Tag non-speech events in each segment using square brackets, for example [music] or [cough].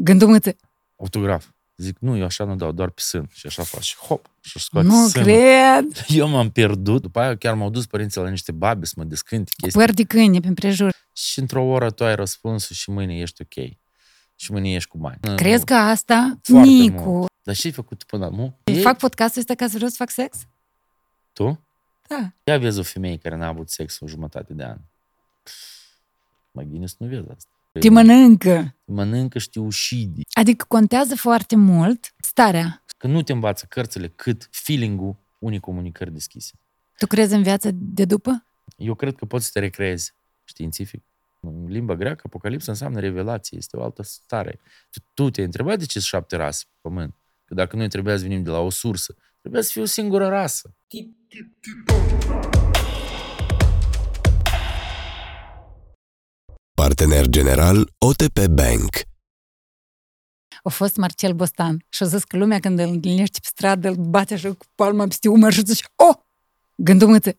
Gândul mâță. autograf. Zic, nu, eu așa nu dau, doar pe sân. Și așa faci, hop, și scoate Nu sânul. cred. Eu m-am pierdut, după aia chiar m-au dus părinții la niște babe să mă descânte chestii. Păr de câine pe împrejur. Și într-o oră tu ai răspunsul și mâine ești ok. Și mâine ești cu bani. Crezi că asta, Foarte Nicu, mult. Dar ce ai făcut până acum? Ei, fac podcastul ăsta ca să vreau să fac sex? Tu? Da. Ia vezi o femeie care n-a avut sex o jumătate de an. Mă Guinness nu vezi asta. Te mănâncă. Mănâncă și te ușidi. Adică contează foarte mult starea. Că nu te învață cărțile cât feeling-ul unei comunicări deschise. Tu crezi în viața de după? Eu cred că poți să te recreezi științific. În limba greacă, apocalipsa înseamnă revelație, este o altă stare. Tu, tu te-ai întrebat de ce sunt șapte rase pe pământ? Că dacă noi trebuia să venim de la o sursă, trebuia să fie o singură rasă. Partener general OTP Bank. A fost Marcel Bostan și a zis că lumea când îl întâlnește pe stradă îl bate așa cu palma peste umăr și zice, oh, gândul [laughs] mâță.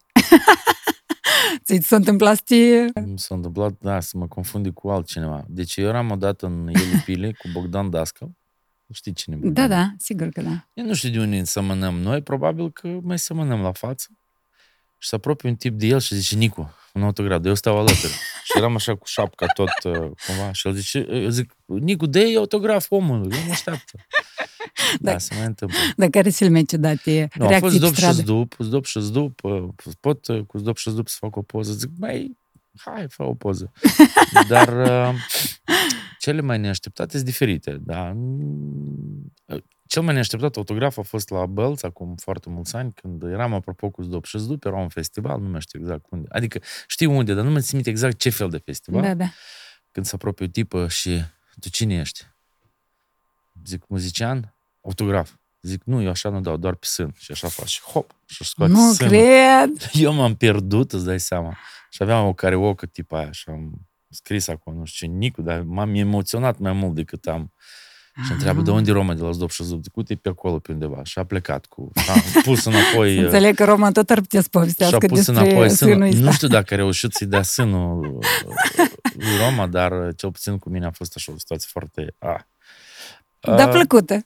Ți s-a întâmplat să te... Mi s-a întâmplat, da, să mă confundi cu altcineva. Deci eu eram odată în Elipile cu Bogdan Dascăl. Știi cine e Da, Bogdan? da, sigur că da. Eu nu știu de unde ne semănăm noi, probabil că mai semănăm la față. Și se apropie un tip de el și zice, Nicu, un autograf, dar eu stau alături. și eram așa cu șapca tot, uh, cumva, și el zice, eu zic, Nicu, dă autograf omului, el mă așteaptă. [laughs] da, Da. se mai întâmplă. Dar care cele mai ciudate Nu, a reacții fost pe zdop și stradă? zdup, zdop și zdup, uh, pot uh, cu zdop și zdup să fac o poză. Zic, mai, hai, fă o poză. [laughs] Dar uh, cele mai neașteptate sunt diferite. Da? Mm, Cel mai neașteptat autograf a fost la Bălț, acum foarte mulți ani, când eram apropo cu zdop și zdup, era un festival, nu mai știu exact unde. Adică știu unde, dar nu mai țin minte exact ce fel de festival. Da, da. Când se apropie o tipă și tu cine ești? Zic, muzician? Autograf. Zic, nu, eu așa nu dau, doar pe sân. Și așa faci, și hop, și scoate Nu sânul. cred. [laughs] Eu m-am pierdut, îți dai seama. Și aveam o karaoke tipa aia și am scris acolo, nu știu ce, Nicu, dar m-am emoționat mai mult decât am. Și întreabă, de unde e Roma de la Zdop și Zdop? Zic, uite, e pe acolo, pe undeva. Și a plecat cu... Și am pus înapoi... [laughs] Să înțeleg că Roman tot ar putea să și a povestească pus despre înapoi sânul. sânul Nu ăsta. știu dacă a reușit să-i dea sânul uh, lui Roma, dar uh, cel puțin cu mine a fost așa o situație foarte... A. Da, Uh, plăcută.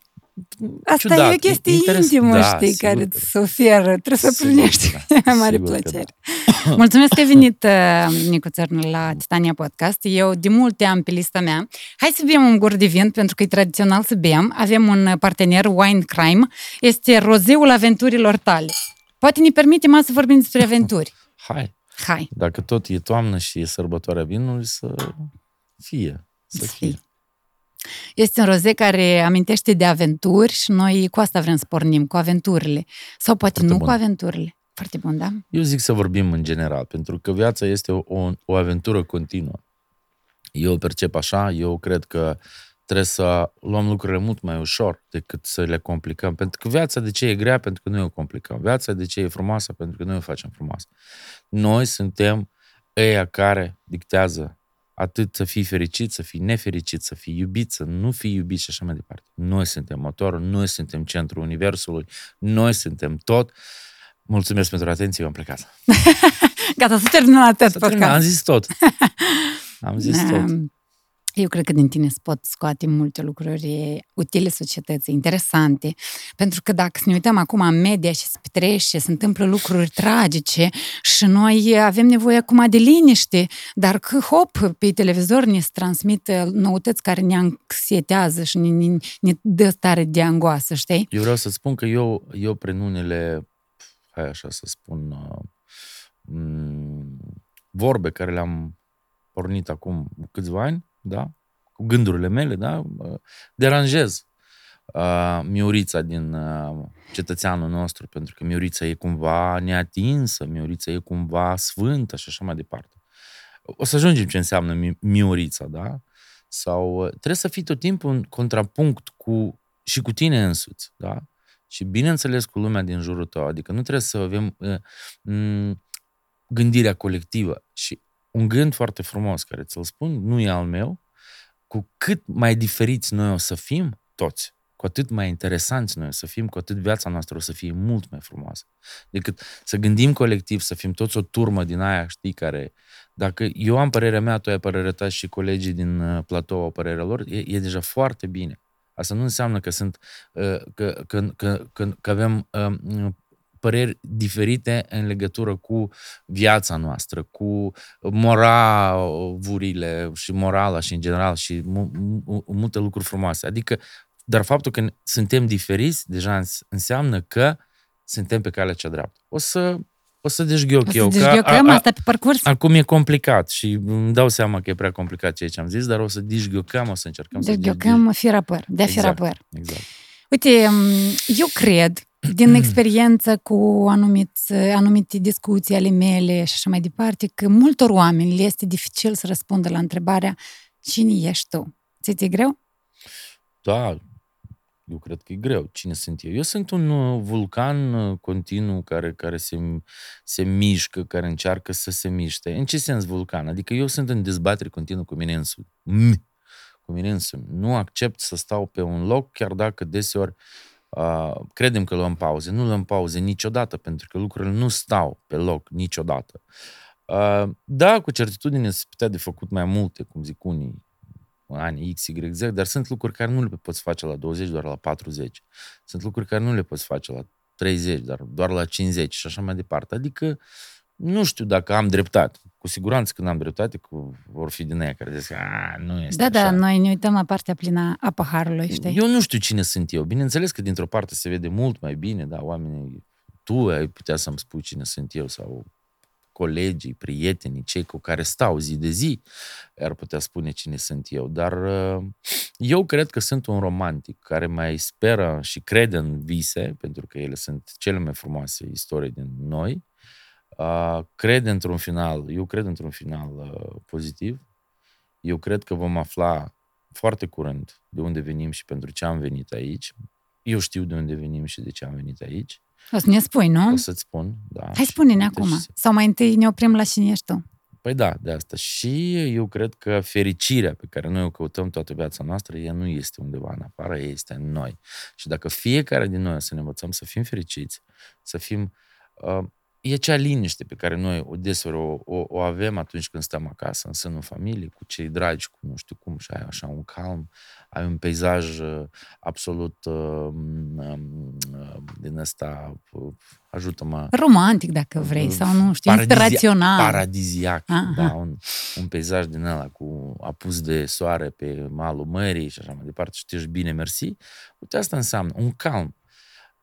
Asta ciudat, e o chestie interes- intimă, da, știi, sigur care că îți oferă. Trebuie să Sigur primești că cu da, mare sigur că plăcere. [coughs] Mulțumesc că ai venit, uh, Nicu Țărnă, la Titania Podcast. Eu de multe am pe lista mea. Hai să bem un gur de vin, pentru că e tradițional să bem. Avem un uh, partener, Wine Crime. Este rozeul aventurilor tale. Poate ne permitem azi să vorbim despre [coughs] aventuri. Hai, Hai. dacă tot e toamnă și e sărbătoarea vinului, să fie. Să Să fie. fie. Este un roze care amintește de aventuri și noi cu asta vrem să pornim, cu aventurile. Sau poate Foarte nu bun. cu aventurile. Foarte bun, da? Eu zic să vorbim în general, pentru că viața este o, o, o aventură continuă. Eu o percep așa, eu cred că trebuie să luăm lucrurile mult mai ușor decât să le complicăm. Pentru că viața de ce e grea? Pentru că noi o complicăm. Viața de ce e frumoasă? Pentru că noi o facem frumoasă. Noi suntem ăia care dictează atât să fii fericit, să fii nefericit, să fii iubit, să nu fii iubit și așa mai departe. Noi suntem motorul, noi suntem centrul universului, noi suntem tot. Mulțumesc pentru atenție, eu am plecat. [laughs] Gata, să terminăm atât Să terminăm, am podcast. zis tot. Am zis tot. [laughs] Um, Eu cred că din tine se pot scoate multe lucruri utile societății, interesante. Pentru că dacă să ne uităm acum în media și se petrece, se întâmplă lucruri tragice și noi avem nevoie acum de liniște, dar că, hop, pe televizor ne se transmit uh, noutăți care ne anxietează și ne, ne, ne dă stare de angoasă, știi? Eu vreau să spun că eu, eu prin unele, hai așa să spun, uh, m, vorbe care le-am pornit acum câțiva ani, da? Cu gândurile mele, da? uh, Deranjez uh, Miorița din uh, cetățeanul nostru, pentru că Miorița e cumva neatinsă, Miorița e cumva sfântă și așa mai departe. O să ajungem ce înseamnă Mi- Miorița, da? Sau uh, trebuie să fii tot timpul în contrapunct cu și cu tine însuți, da? Și bineînțeles cu lumea din jurul tău, adică nu trebuie să avem uh, m- gândirea colectivă și un gând foarte frumos care ți-l spun, nu e al meu, cu cât mai diferiți noi o să fim, toți, cu atât mai interesanți noi să fim, cu atât viața noastră o să fie mult mai frumoasă. Decât să gândim colectiv, să fim toți o turmă din aia, știi, care... Dacă eu am părerea mea, tu ai părerea ta și colegii din uh, platou au părerea lor, e, e deja foarte bine. Asta nu înseamnă că sunt, uh, că, că, că, că, că avem um, păreri diferite în legătură cu viața noastră, cu moravurile și morala și în general și multe lucruri frumoase. Adică, dar faptul că suntem diferiți deja înseamnă că suntem pe calea cea dreaptă. O să o să deșghioc o să eu. Deșghiocăm asta pe parcurs? Acum e complicat și îmi dau seama că e prea complicat ceea ce am zis, dar o să deșghiocăm, o să încercăm deșghiocăm să fir apăr, de exact, fir apăr. Exact. Uite, eu cred din experiență cu anumiți, anumite discuții ale mele și așa mai departe, că multor oameni le este dificil să răspundă la întrebarea cine ești tu? Ți-e greu? Da, eu cred că e greu. Cine sunt eu? Eu sunt un uh, vulcan uh, continuu care, care se, se mișcă, care încearcă să se miște. În ce sens vulcan? Adică eu sunt în dezbatere continuă cu mine însumi. Cu mine însumi. Nu accept să stau pe un loc, chiar dacă deseori Uh, credem că luăm pauze. Nu luăm pauze niciodată, pentru că lucrurile nu stau pe loc niciodată. Uh, da, cu certitudine se putea de făcut mai multe, cum zic unii, ani X, Y, Z, dar sunt lucruri care nu le poți face la 20, doar la 40. Sunt lucruri care nu le poți face la 30, dar doar la 50 și așa mai departe. Adică nu știu dacă am dreptate. Cu siguranță când am dreptate, cu, vor fi din aia care zic, a, nu este Da, așa. da, noi ne uităm la partea plină a paharului, știi? Eu nu știu cine sunt eu. Bineînțeles că dintr-o parte se vede mult mai bine, da, oamenii, tu ai putea să-mi spui cine sunt eu sau colegii, prietenii, cei cu care stau zi de zi, ar putea spune cine sunt eu. Dar uh, eu cred că sunt un romantic care mai speră și crede în vise, pentru că ele sunt cele mai frumoase istorii din noi, Uh, cred într-un final, eu cred într-un final uh, pozitiv. Eu cred că vom afla foarte curând de unde venim și pentru ce am venit aici. Eu știu de unde venim și de ce am venit aici. O să ne spui, nu? O să-ți spun, da. Hai spune-ne acum. Și... Sau mai întâi ne oprim la cine ești tu. Păi da, de asta. Și eu cred că fericirea pe care noi o căutăm toată viața noastră, ea nu este undeva în afară, ea este în noi. Și dacă fiecare din noi să ne învățăm să fim fericiți, să fim uh, e acea liniște pe care noi o deseori o, o, o avem atunci când stăm acasă, în sânul familiei, cu cei dragi, cu nu știu cum, și ai așa un calm, ai un peisaj uh, absolut uh, um, uh, din ăsta, uh, ajută-mă... Romantic, dacă vrei, sau nu știu, paradizia, inspirațional. Paradisiac, Aha. da, un, un peisaj din ăla cu apus de soare pe malul mării și așa mai departe și tu ești bine, mersi. Uite, asta înseamnă un calm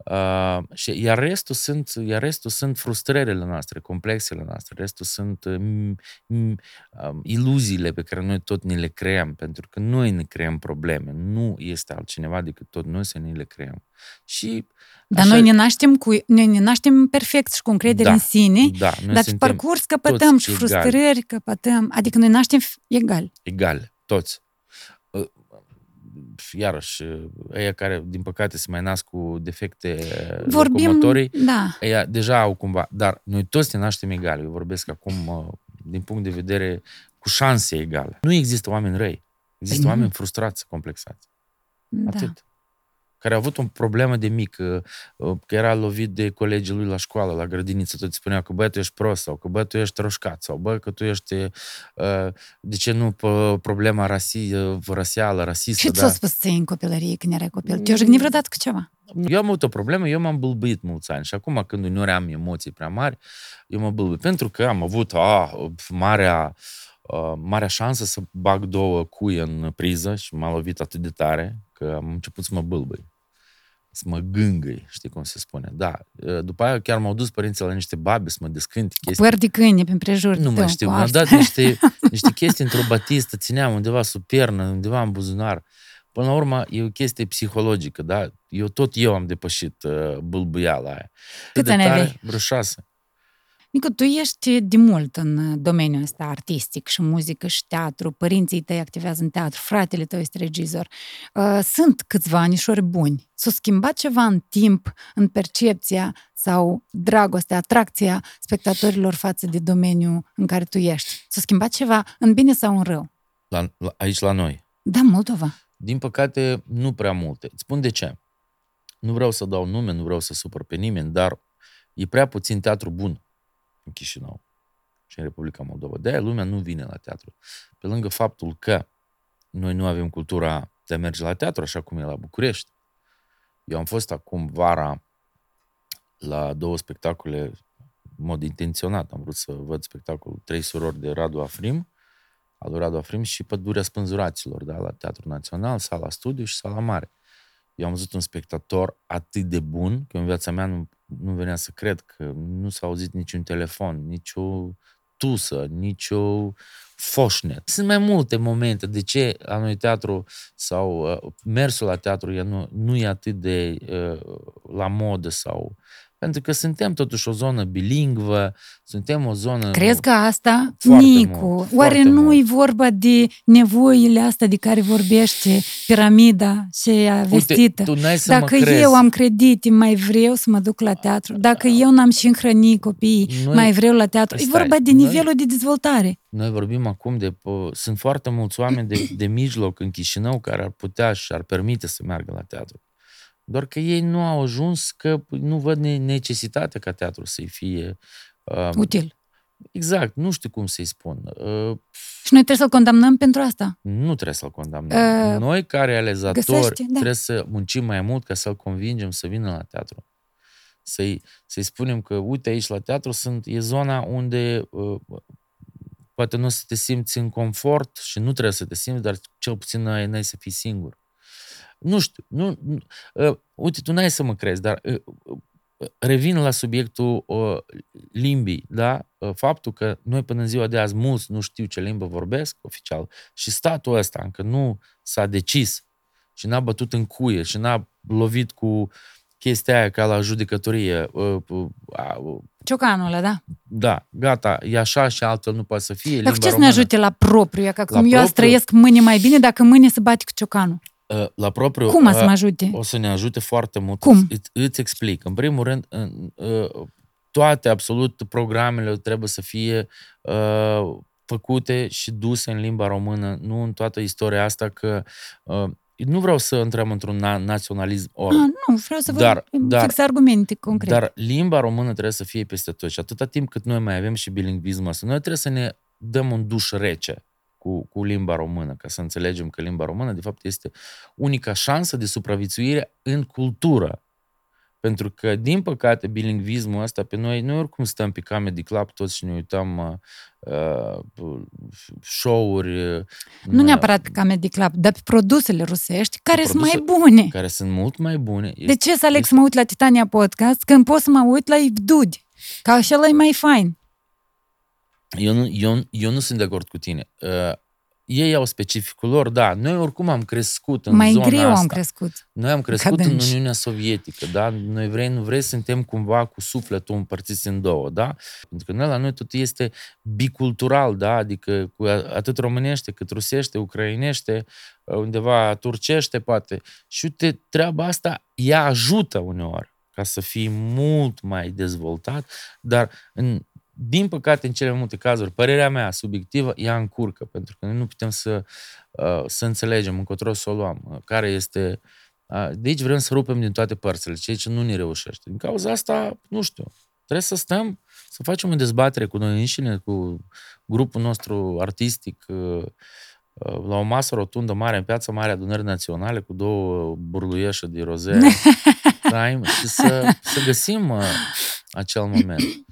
Uh, și, iar, restul sunt, iar restul sunt frustrările noastre, complexele noastre, restul sunt uh, uh, iluziile pe care noi tot ni le creăm, pentru că noi ne creăm probleme, nu este altcineva decât tot noi să ne le creăm. Și dar așa, noi ne naștem, cu, noi ne naștem perfect și cu încredere da, în sine, da, noi dar pe parcurs căpătăm și frustrări, egali. căpătăm, adică noi naștem egal. Egal, toți iarăși, ăia care, din păcate, se mai nasc cu defecte Vorbim, locomotorii, da. ăia deja au cumva, dar noi toți ne naștem egali. Eu vorbesc acum din punct de vedere cu șanse egale. Nu există oameni răi. Există păi oameni frustrați, complexați. Da. Atât care a avut o problemă de mic, uh, că era lovit de colegii lui la școală, la grădiniță, tot spunea că bă, tu ești prost sau că bă, tu ești roșcat sau bă, că tu ești, uh, de ce nu problema rasi, uh, rasială, rasistă. Și da? ți-a spus ție în copilărie când erai copil? Te-ai jignit vreodată cu ceva? Eu am avut o problemă, eu m-am bâlbâit mulți ani și acum când uneori am emoții prea mari, eu mă bâlbâit. Pentru că am avut a, marea, a, marea șansă să bag două cuie în priză și m-a lovit atât de tare că am început să mă bâlbâi să mă gângăi, știi cum se spune. Da. După aia chiar m-au dus părinții la niște babe să mă descânte chestii. Păr de câine pe împrejur. Nu mai știu. Mi-au dat niște, [laughs] niște chestii într-o batistă, țineam undeva sub piernă, undeva în buzunar. Până la urmă, e o chestie psihologică, da? Eu tot eu am depășit uh, bâlbâiala aia. Câți ani aveai? Vreo șase. Nicu, tu ești de mult în domeniul ăsta artistic și muzică și teatru, părinții tăi activează în teatru, fratele tău este regizor. Uh, sunt câțiva anișori buni. S-a schimbat ceva în timp, în percepția sau dragostea, atracția spectatorilor față de domeniul în care tu ești? S-a schimbat ceva în bine sau în rău? La, la, aici la noi. Da, Moldova. din păcate, nu prea multe. Îți spun de ce. Nu vreau să dau nume, nu vreau să supăr pe nimeni, dar e prea puțin teatru bun în Chișinău și în Republica Moldova. De-aia lumea nu vine la teatru. Pe lângă faptul că noi nu avem cultura de a merge la teatru așa cum e la București. Eu am fost acum vara la două spectacole în mod intenționat. Am vrut să văd spectacolul Trei surori de Radu Afrim, al lui Radu Afrim și Pădurea Spânzuraților, da, la Teatrul Național, Sala Studiu și Sala Mare. Eu am văzut un spectator atât de bun că în viața mea nu, nu venea să cred că nu s-a auzit niciun telefon, nicio tusă, nicio foșnet. Sunt mai multe momente de ce la noi teatru sau uh, mersul la teatru e nu, nu e atât de uh, la modă sau pentru că suntem totuși o zonă bilingvă, suntem o zonă... Crezi că asta, Foarte Nicu, mult, oare foarte nu mult. e vorba de nevoile astea de care vorbește piramida și ea vestită? Uite, tu n-ai să Dacă mă crezi. eu am credite, mai vreau să mă duc la teatru. Dacă eu n-am și hrăni copiii, Noi- mai vreau la teatru. E Stai, vorba de noi- nivelul de dezvoltare. Noi vorbim acum de... pă, Sunt foarte mulți oameni de, de mijloc în Chișinău care ar putea și ar permite să meargă la teatru. Doar că ei nu au ajuns că nu văd ne- necesitatea ca teatru să-i fie... Uh, Util. exact, nu știu cum să-i spun. Uh, Și noi trebuie să-l condamnăm pentru asta. nu trebuie să-l condamnăm. Uh, Noi, ca realizatori, găsește, da. trebuie să muncim mai mult ca să-l convingem să vină la teatru. Să-i, să-i spunem că, uite, aici la teatru sunt, e zona unde uh, poate nu o să te simți în confort și nu trebuie să te simți, dar cel puțin n-ai, n-ai să fii singur. Nu știu, nu, nu, uh, uite, tu n-ai să mă crezi, dar uh, uh, revin la subiectul uh, limbii, da? Uh, faptul că noi până în ziua de azi mulți nu știu ce limbă vorbesc oficial și statul ăsta încă nu s-a decis și n-a bătut în cuie și n-a lovit cu chestia aia ca la judecătorie. Uh, uh, uh, Ciocanul ăla, da. da, gata, e așa și altfel nu poate să fie. Dar limba cu ce să ne română. ajute la propriu? Ia Că La cum eu azi propriu? trăiesc mâine mai bine dacă mâine se bate cu ciocanul. Uh, La propriu, Cum a să uh, mă ajute? o să ne ajute foarte mult. Cum? Îți, îți explic. În primul rând, în, uh, toate, absolut, programele trebuie să fie uh, făcute și duse în limba română, nu în toată istoria asta că uh, nu vreau să intrăm într-un na- naționalism or, Ah, nu, vreau să vă Dar- dar- fix argumente concrete. dar limba română trebuie să fie peste tot și atâta timp cât noi mai avem și bilingvismul ăsta, noi trebuie să ne dăm un duș rece cu, cu limba română, ca să înțelegem că limba română, de fapt, este unica șansă de supraviețuire în cultură. Pentru că, din păcate, bilingvismul ăsta pe noi, noi oricum stăm pe Comedy Club toți și ne uităm uh, uh, show-uri. uh, Nu neapărat pe Comedy Club, dar pe produsele rusești, care sunt mai produse- bune. Care sunt mult mai bune. De ce să aleg să mă uit la Titania Podcast când pot să mă uit la Ivdudi? Ca așa e mai fain. Eu nu, eu, eu nu sunt de acord cu tine. Uh, ei au specificul lor, da. Noi oricum am crescut în mai zona greu asta. am crescut. Noi am crescut în dânsi. Uniunea Sovietică, da? Noi vrei, nu vrei, suntem cumva cu sufletul împărțiți în două, da? Pentru că noi, la noi tot este bicultural, da? Adică cu a- atât românește, cât rusește, ucrainește, undeva turcește, poate. Și uite, treaba asta, ea ajută uneori ca să fii mult mai dezvoltat, dar în, din păcate, în cele mai multe cazuri, părerea mea subiectivă, ea încurcă, pentru că noi nu putem să, uh, să înțelegem încotro să o luăm, uh, care este... uh, De aici vrem să rupem din toate părțile, ceea ce nu ne reușește. Din cauza asta, nu știu, trebuie să stăm, să facem o dezbatere cu noi înșine, cu grupul nostru artistic, uh, uh, la o masă rotundă mare, în piața mare adunări naționale, cu două burluieșe de rozea, [laughs] Prime, și să, să găsim uh, acel moment.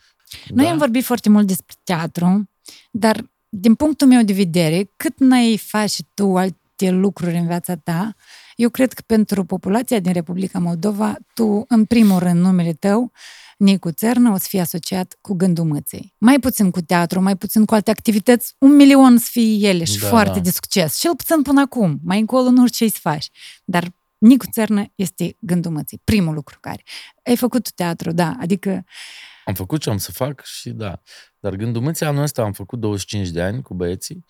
Noi Da? am vorbit foarte mult despre teatru, dar din punctul meu de vedere, cât n-ai face tu alte lucruri în viața ta, eu cred că pentru populația din Republica Moldova, tu, în primul rând, numele tău, Nicu Țernă, o să fie asociat cu gândul măței. Mai puțin cu teatru, mai puțin cu alte activități, un milion să fie ele și Da, foarte da. de succes. Cel puțin până acum, mai încolo nu știu ce să faci. Dar Nicu Țernă este gândul măței, primul lucru care. Ai făcut teatru, da, adică Am făcut ce am să fac și da. Dar gândul mății anul ăsta am făcut 25 de ani cu băieții.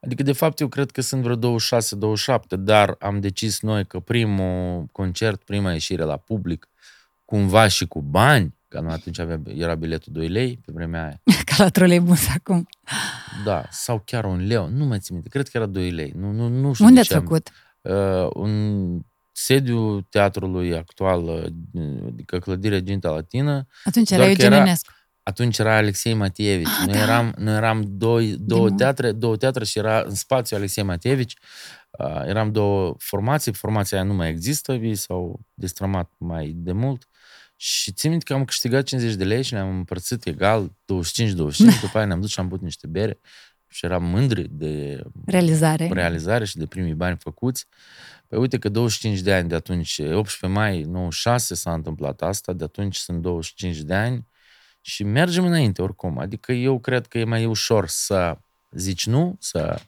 Adică, de fapt, eu cred că sunt vreo 26-27, dar am decis noi că primul concert, prima ieșire la public, cumva și cu bani, că nu atunci avea, era biletul 2 lei pe vremea aia, [laughs] ca la troleibus acum. da, sau chiar un leu, nu mai țin minte, cred că era 2 lei, nu, nu, nu știu Unde de ați ce am- făcut? uh, un sediu teatrului actual, uh, adică clădirea Ginta Latină, Atunci Doar era că Eugen era- Ionescu. atunci era Alexei Matievici. Ah, noi, da. eram, noi eram doi, două mult. teatre, două teatre și era în spațiu Alexei Matievici. Uh, eram două formații, formația aia nu mai există, ei s-au destrămat mai de mult. Și țin minte că am câștigat 50 de lei și ne-am împărțit egal 25-25, [laughs] după aia ne-am dus și am băut niște bere și eram mândri de Realizare. realizare și de primii bani făcuți. Păi uite că 25 de ani de atunci, 18 mai 96 s-a întâmplat asta, de atunci sunt 25 de ani și mergem înainte oricum. Adică eu cred că e mai ușor să zici nu, să,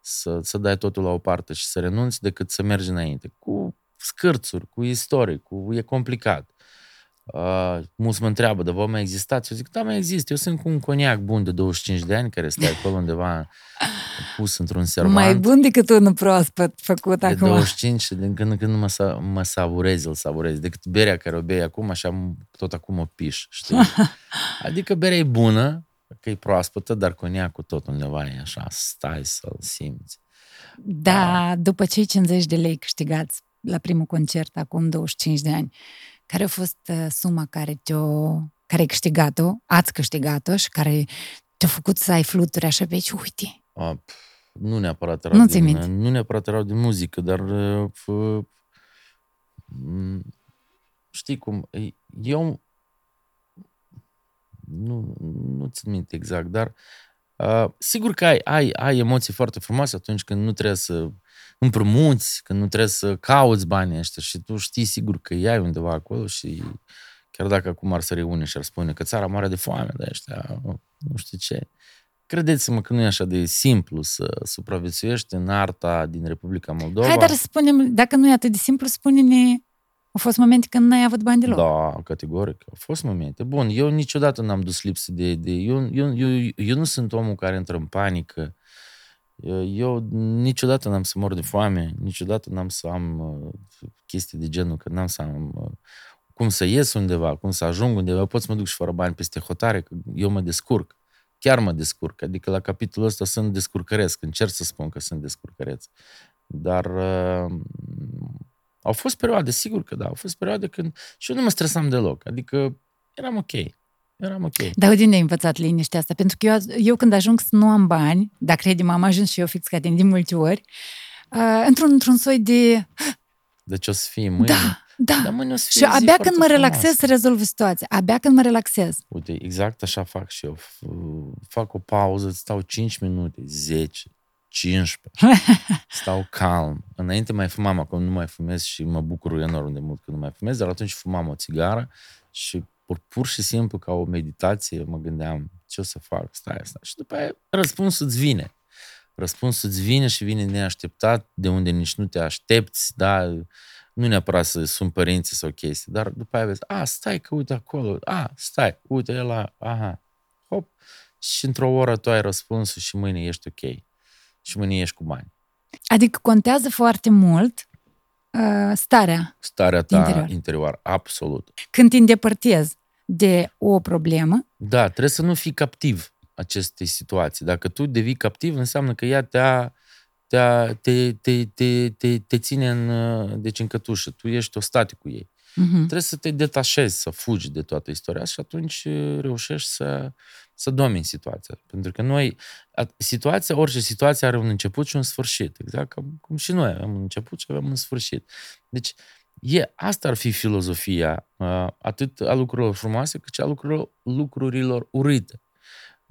să, să dai totul la o parte și să renunți, decât să mergi înainte. Cu scârțuri, cu istorie, cu... e complicat. Uh, mulți mă întreabă, dar vă mai existați? Eu zic, da, mai există. Eu sunt cu un coniac bun de 25 de ani, care stă acolo undeva pus într-un servant. Mai bun decât unul proaspăt făcut de acum. 25 și din când în când mă, sa, mă savurez, îl savurez. Decât berea care o bei acum, așa tot acum o piș, știi? [laughs] Adică berea e bună, că e proaspătă, dar coniacul tot undeva e așa, stai să-l simți. Da, după cei 50 de lei câștigați la primul concert acum 25 de ani, care a fost uh, suma care te-o, care ai câștigat-o, ați câștigat-o și care te-a făcut să ai fluturi așa pe aici, uite, A, pf, nu neapărat erau Nu ți din, minte. nu neapărat erau din muzică, dar uh, f, m, știi cum, e- eu nu, nu țin minte exact, dar uh, sigur că ai, ai, ai emoții foarte frumoase atunci când nu trebuie să împrumuți, când nu trebuie să cauți banii ăștia și tu știi sigur că i ai undeva acolo și chiar dacă acum ar să reune și ar spune că țara moare de foame de ăștia, nu știu ce. Credeți-mă că nu e așa de simplu să supraviețuiești în arta din Republica Moldova. Hai, dar să spunem, dacă nu e atât de simplu, spune-ne, au fost momente când n-ai avut bani deloc. Da, categoric. Au fost momente. Bun, eu niciodată n-am dus lipsă de... de eu, eu, eu, eu nu sunt omul care intră în panică. Eu, eu niciodată n-am să mor de foame, niciodată n-am să am uh, chestii de genul, că n-am să am uh, cum să ies undeva, cum să ajung undeva. Eu pot să mă duc și fără bani peste hotare, că eu mă descurc. Chiar mă descurc. Adică la capitolul ăsta sunt descurcăresc. Încerc să spun că sunt descurcăreț. Dar uh, au fost perioade, sigur că da, au fost perioade când și eu nu mă stresam deloc. Adică eram ok. Eram ok. Dar de unde ai învățat liniștea asta? Pentru că eu, eu când ajung să nu am bani, dacă credem, am ajuns și eu fix ca tine de multe ori, uh, într-un, într-un soi de... Deci o să fie mâine. Da, da. Dar mâine o să fie Și o zi abia foarte când mă relaxez frumoasă. să rezolv situația. Abia când mă relaxez. Uite, exact așa fac și eu. F- Fac o pauză, stau 5 minute, 10, 15. [laughs] Stau calm. Înainte mai fumam, acum nu mai fumez și mă bucur enorm de mult că nu mai fumez, dar atunci fumam o țigară și pur, pur și simplu ca o meditație mă gândeam ce o să fac, stai, stai. Și după aia răspunsul îți vine. Răspunsul îți vine și vine neașteptat, de unde nici nu te aștepți, da, nu neapărat să sunt părinții sau chestii, dar după aia vezi, a, stai că uite acolo, a, stai, uite la, aha, hop, și într-o oră tu ai răspunsul și mâine ești ok. Și mâine ești cu bani. Adică contează foarte mult uh, starea. Starea ta Interior. interior, interior absolut. Când te îndepărtezi de o problemă, Da, trebuie să nu fii captiv acestei situații. Dacă tu devii captiv, înseamnă că ea te-a, te-a, te, te, te, te, te ține în, uh, deci în cătușă. Tu ești o stati cu ei. uh-huh. Trebuie să te detașezi, să fugi de toată istoria asta și atunci uh, reușești să, să domini situația. Pentru că noi, a- situația, orice situație are un început și un sfârșit. Exact cum, cum și noi avem un început și avem un sfârșit. Deci, e, asta ar fi filozofia uh, atât a lucrurilor frumoase, cât și a lucrurilor, lucrurilor urâte.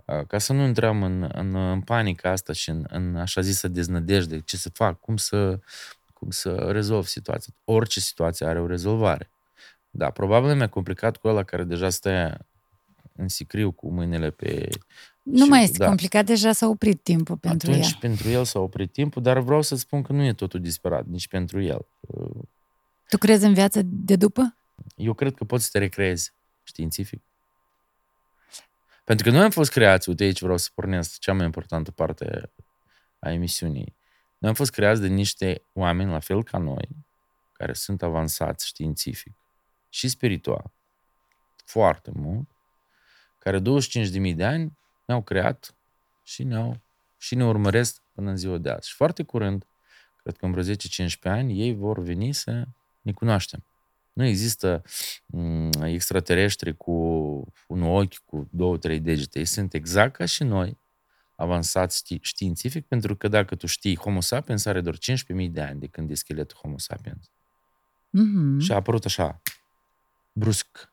Uh, Ca să nu intrăm în, în, în panica asta și în, în așa zisă deznădejde, ce să fac, cum să, cum să rezolv situația. Orice situație are o rezolvare. Da, probabil e mai complicat cu ăla care deja stă în sicriu cu mâinile pe... nu și- mai este da. complicat, deja s-a oprit timpul pentru Atunci ea. pentru el s-a oprit timpul, dar vreau să spun că nu e totul disperat, nici pentru el. Tu crezi în viața de după? Eu cred că poți să te recreezi științific. Pentru că noi am fost creați, uite aici vreau să pornesc cea mai importantă parte a emisiunii. Noi am fost creați de niște oameni, la fel ca noi, care sunt avansați științific și spiritual, foarte mult, care 25.000 de ani ne-au creat și ne-au și ne urmăresc până în ziua de azi. Și foarte curând, cred că în vreo 10-15 ani, ei vor veni să ne cunoaștem. Nu există m- extraterestri cu un ochi, cu două, trei degete. Ei sunt exact ca și noi, avansați ști- științific, pentru că dacă tu știi, Homo sapiens are doar 15.000 de ani de când e scheletul Homo sapiens. Mhm. Și a apărut așa, brusc.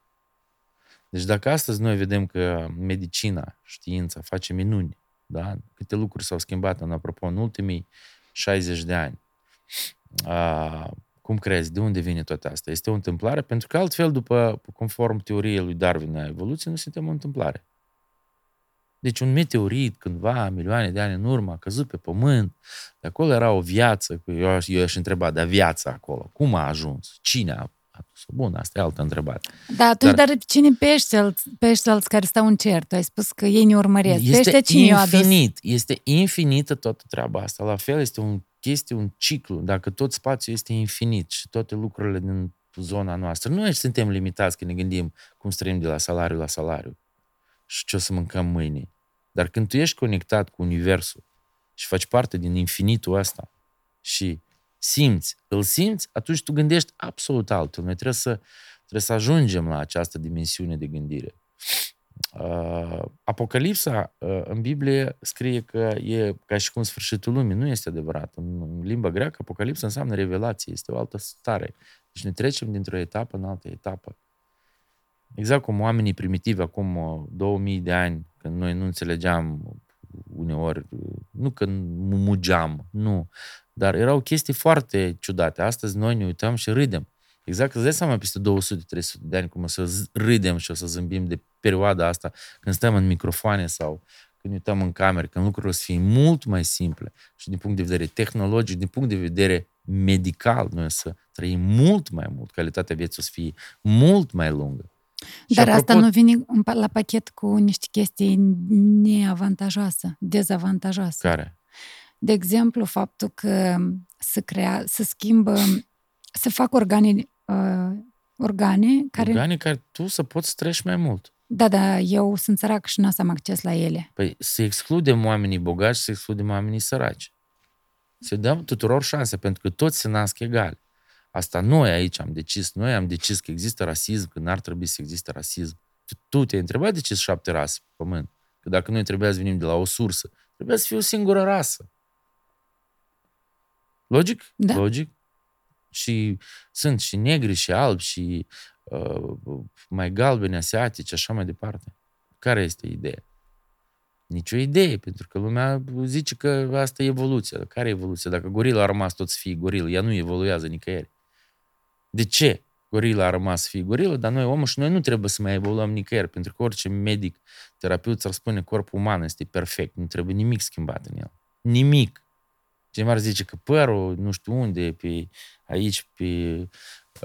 Deci dacă astăzi noi vedem că medicina, știința face minuni, da? câte lucruri s-au schimbat în, apropo, în ultimii 60 de ani, a, cum crezi, de unde vine toate asta? Este o întâmplare? Pentru că altfel, după, conform teoriei lui Darwin a evoluției, nu suntem o întâmplare. Deci un meteorit cândva, milioane de ani în urmă, a căzut pe pământ, de acolo era o viață, eu, aș- eu aș întreba, dar viața acolo, cum a ajuns? Cine a adus-o? Bun, asta e altă întrebare. Da, atunci, Dar- dar, cine pești, pești alți care stau în cer? Tu ai spus că ei ne urmăresc. Este Peștea cine i-a adus? infinit, este infinită toată treaba asta. La fel este un chestie, un ciclu. Dacă tot spațiul este infinit și toate lucrurile din zona noastră, noi suntem limitați când ne gândim cum străim de la salariu la salariu și ce o să mâncăm mâine. Dar când tu ești conectat cu Universul și faci parte din infinitul ăsta și simți, îl simți, atunci tu gândești absolut altfel. Noi trebuie să, trebuie să ajungem la această dimensiune de gândire. Uh, Apocalipsa uh, în Biblie scrie că e ca și cum sfârșitul lumii. Nu este adevărat. În, în limba greacă, Apocalipsa înseamnă revelație. Este o altă stare. Deci ne trecem dintr-o etapă în altă etapă. Exact cum oamenii primitivi acum uh, 2000 de ani, când noi nu înțelegeam uneori, uh, nu că mugeam, nu, dar erau chestii foarte ciudate. Astăzi noi ne uităm și râdem. Exact, îți dai seama peste 200-300 de ani cum o să z- râdem și o să zâmbim de perioada asta când stăm în microfoane sau când ne uităm în camere, când lucrurile o să fie mult mai simple și din punct de vedere tehnologic, din punct de vedere medical, noi o să trăim mult mai mult, calitatea vieții o să fie mult mai lungă. Și Dar asta apropo- nu vine în pa- la pachet cu niște chestii neavantajoase, dezavantajoase. Care? De exemplu, faptul că se crea, se schimbă, se fac organe, uh, organe care... Organe care tu să poți treci mai mult. Da, da, eu sunt sărac și nu am acces la ele. Păi să excludem oamenii bogați și să excludem oamenii săraci. Să dăm tuturor șanse, pentru că toți se nasc egali. Asta noi aici am decis. Noi am decis că există rasism, că n-ar trebui să existe rasism. Tu, tu te-ai întrebat de ce sunt șapte rase pe pământ? Că dacă noi trebuia să venim de la o sursă, trebuia să fie o singură rasă. Logic? Da. Logic. Și sunt și negri și albi și uh, mai galbeni, asiatici, așa mai departe. Care este ideea? Nicio idee, pentru că lumea zice că asta e evoluția. Dar Care e evoluția? Dacă gorila a rămas tot să fie gorilă, ea nu evoluează nicăieri. De ce? Gorila a rămas să fie gorilă, dar noi, omul, și noi nu trebuie să mai evoluăm nicăieri, pentru că orice medic, terapeut ți-ar spune corpul uman este perfect, nu trebuie nimic schimbat în el. Nimic. Cineva ar zice că părul, nu știu unde, pe aici, pe,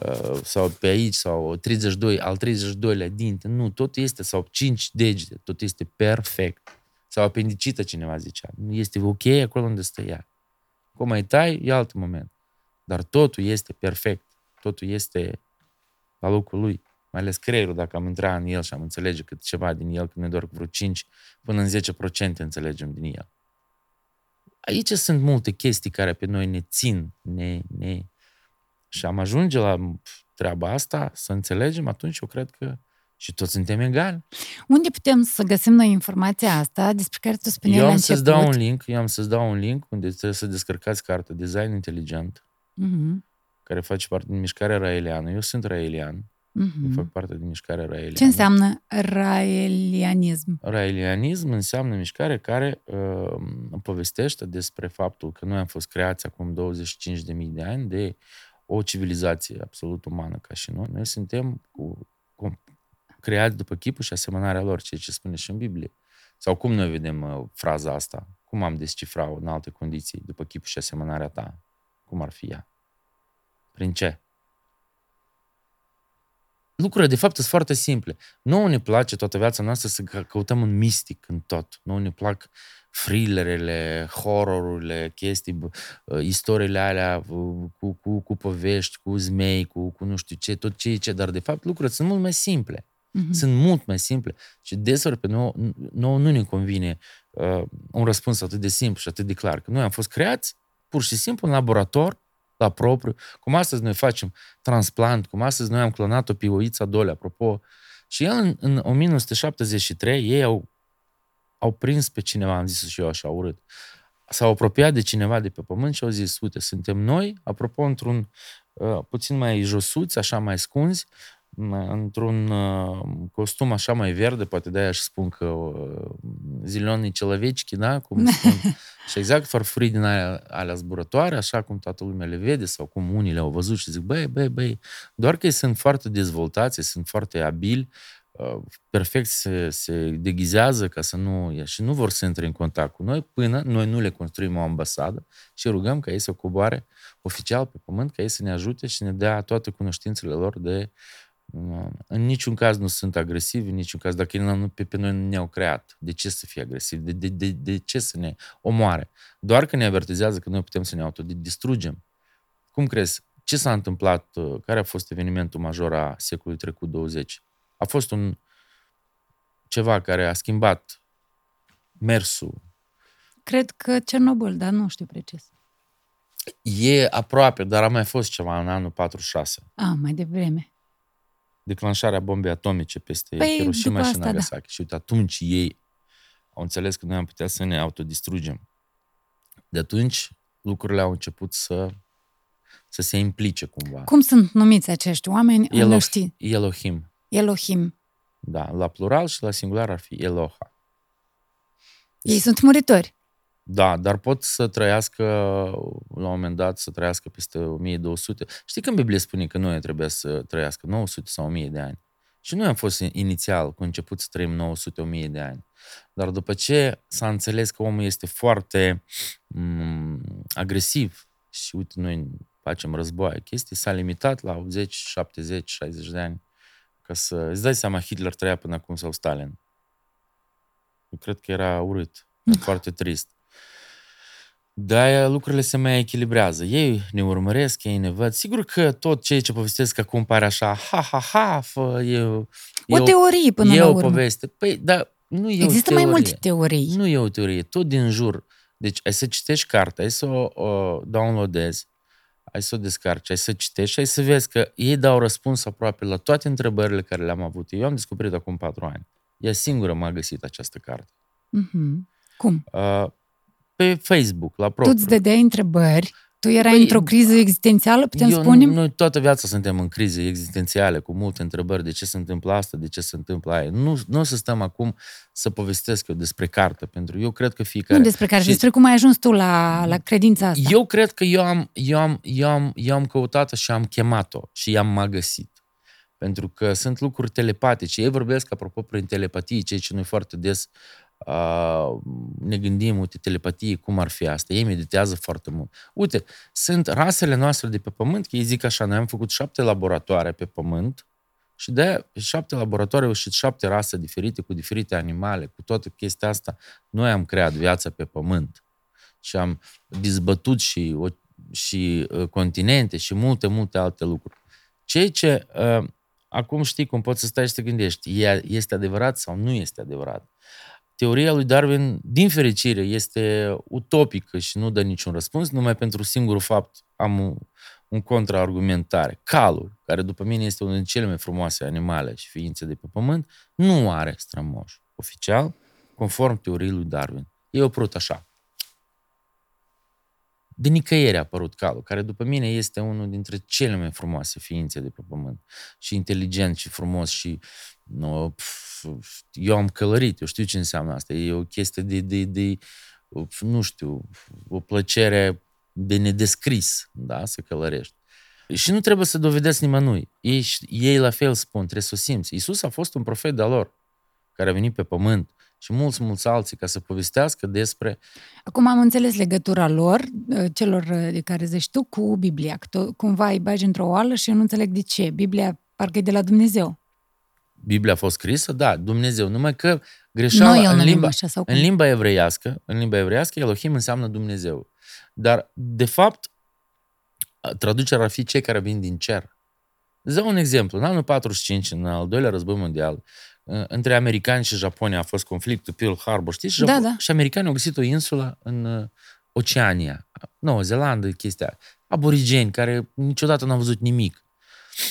uh, sau pe aici, sau 32, al 32-lea dinte, nu, tot este, sau 5 degete, tot este perfect. Sau apendicită, cineva zicea. Este ok acolo unde stă ea. Cum mai tai, e alt moment. Dar totul este perfect. Totul este la locul lui. Mai ales creierul, dacă am intrat în el și am înțelege cât ceva din el, când ne doar cu vreo 5 până în 10% înțelegem din el. Aici sunt multe chestii care pe noi ne țin, ne, ne... Și am ajunge la treaba asta, să înțelegem, atunci eu cred că și toți suntem egali. Unde putem să găsim noi informația asta despre care tu spuneai Eu la am să-ți început? dau un link, eu am să-ți dau un link unde trebuie să descărcați cartea Design Inteligent, Mhm, care face parte din mișcarea raeliană. Eu sunt raelian, mhm. eu fac parte din mișcarea raeliană. Ce înseamnă raelianism? Raelianism înseamnă mișcare care uh, povestește despre faptul că noi am fost creați acum 25.000 de ani de o civilizație absolut umană ca și noi. Noi suntem cu, cu, creați după chipul și asemănarea lor, ceea ce spune și în Biblie. Sau cum noi vedem uh, fraza asta? Cum am descifrat în alte condiții, după chipul și asemănarea ta? Cum ar fi ea? Prin ce? Lucrurile, de fapt, sunt foarte simple. Nouă ne place toată viața noastră să că- căutăm un mistic în tot. Nouă ne plac thrillerele, hororurile, chestii, bă, uh, istoriile alea uh, cu, cu, cu povești, cu zmei, cu, cu nu știu ce, tot ce e ce, dar de fapt lucrurile sunt mult mai simple. Mhm. Sunt mult mai simple. Și deseori pe nouă, nouă nu ne convine uh, un răspuns atât de simplu și atât de clar. Că noi am fost creați pur și simplu în laborator, la propriu, cum astăzi noi facem transplant, cum astăzi noi am clonat-o pe Oița Dole, apropo. Și el în, în 1973, ei au, au prins pe cineva, am zis și eu așa urât, s-au apropiat de cineva de pe pământ și au zis, uite, suntem noi, apropo, într-un uh, puțin mai josuți, așa mai scunzi, într-un uh, costum așa mai verde, poate de-aia și spun că uh, zilionii celovecichi, da? Cum [laughs] spun. și exact farfurii din alea, alea zburătoare, așa cum toată lumea le vede sau cum unii le-au văzut și zic, băi, băi, băi, doar că ei sunt foarte dezvoltați, sunt foarte abili, uh, perfect se, se deghizează ca să nu, și nu vor să intre în contact cu noi până noi nu le construim o ambasadă și rugăm ca ei să coboare oficial pe pământ, ca ei să ne ajute și ne dea toate cunoștințele lor de în niciun caz nu sunt agresivi, în niciun caz, dacă nu, pe, pe noi nu ne-au creat. De ce să fie agresivi? De, de, de, de ce să ne omoare? Doar că ne avertizează că noi putem să ne autodistrugem. Cum crezi? Ce s-a întâmplat? Uh, care a fost evenimentul major a secolului trecut 20? A fost un ceva care a schimbat mersul. Cred că Cernobâl, dar nu știu precis. E aproape, dar a mai fost ceva în anul 46. A, mai devreme declanșarea bombei atomice peste păi, Hiroshima și Nagasaki. Da. Și uite, atunci ei au înțeles că noi am putea să ne autodistrugem. De atunci lucrurile au început să, să se implice cumva. Cum sunt numiți acești oameni? Eloh, Elohim. Elohim. Da, la plural și la singular ar fi Eloha. Ei sunt muritori. Da, dar pot să trăiască, la un moment dat, să trăiască peste 1200. Știi când Biblia spune că noi trebuie să trăiască 900 sau 1000 de ani? Și noi am fost inițial, cu început să trăim 900-1000 de ani. Dar după ce s-a înțeles că omul este foarte m- agresiv și uite, noi facem războaie, chestii, s-a limitat la 80, 70, 60 de ani. Ca să îți dai seama, Hitler trăia până acum sau Stalin. Eu cred că era urât, [laughs] foarte trist. De-aia lucrurile se mai echilibrează. Ei ne urmăresc, ei ne văd. Sigur că tot ceea ce povestesc acum pare așa, ha, ha, ha, fă, e, o e teorie până e la o urmă. poveste. Păi, dar nu e Există o teorie. mai multe teorii. Nu e o teorie, tot din jur. Deci ai să citești cartea, ai să o, o downloadezi, ai să o descarci, ai să citești și ai să vezi că ei dau răspuns aproape la toate întrebările care le-am avut. Eu am descoperit acum patru ani. Ea singură m-a găsit această carte. Mm-hmm. Cum? Uh, pe Facebook, la propriu. Tu îți dădeai întrebări, tu erai păi, într-o criză existențială, putem eu, spune? Noi toată viața suntem în crize existențiale, cu multe întrebări, de ce se întâmplă asta, de ce se întâmplă aia. Nu, nu o să stăm acum să povestesc eu despre carte, pentru eu cred că fiecare... Nu despre carte, și... despre cum ai ajuns tu la, la credința asta. Eu cred că eu am, eu am, eu am, eu am căutat-o și am chemat-o și i-am m-a găsit. Pentru că sunt lucruri telepatice. Ei vorbesc, apropo, prin telepatie, ceea ce noi foarte des ne gândim, uite, telepatie, cum ar fi asta. Ei meditează foarte mult. Uite, sunt rasele noastre de pe pământ, că ei zic așa, noi am făcut șapte laboratoare pe pământ și de șapte laboratoare și șapte rase diferite, cu diferite animale, cu toată chestia asta, noi am creat viața pe pământ și am dizbătut și, o, și uh, continente și multe, multe alte lucruri. Ceea ce uh, acum știi cum poți să stai și să te gândești, este adevărat sau nu este adevărat teoria lui Darwin, din fericire, este utopică și nu dă niciun răspuns, numai pentru singurul fapt am un, un contraargumentare. Calul, care după mine este unul din cele mai frumoase animale și ființe de pe pământ, nu are strămoș oficial, conform teoriei lui Darwin. E oprut așa. De nicăieri a apărut calul, care după mine este unul dintre cele mai frumoase ființe de pe pământ. Și inteligent și frumos și nu, pf, eu am călărit, eu știu ce înseamnă asta. E o chestie de, de, de nu știu, o plăcere de nedescris, da, să călărești. Și nu trebuie să dovedesc nimănui. Ei, ei la fel spun, trebuie să o simți. Iisus a fost un profet de lor, care a venit pe pământ și mulți, mulți alții ca să povestească despre... Acum am înțeles legătura lor, celor de care zici tu, cu Biblia. Că tu cumva îi bagi într-o oală și eu nu înțeleg de ce. Biblia parcă e de la Dumnezeu. Biblia a fost scrisă, da, Dumnezeu, numai că greșeala în limba, așa, sau cum? în limba evreiască, în limba evreiască, Elohim înseamnă Dumnezeu. Dar, de fapt, traducerea ar fi cei care vin din cer. Îți dau un exemplu. În anul 45, în al doilea război mondial, între americani și Japonia a fost conflictul Pearl Harbor, știți? Și, da, da. și americanii au găsit o insulă în, Oceania, Noua Zeelandă, chestia. Aborigeni care niciodată n-au văzut nimic.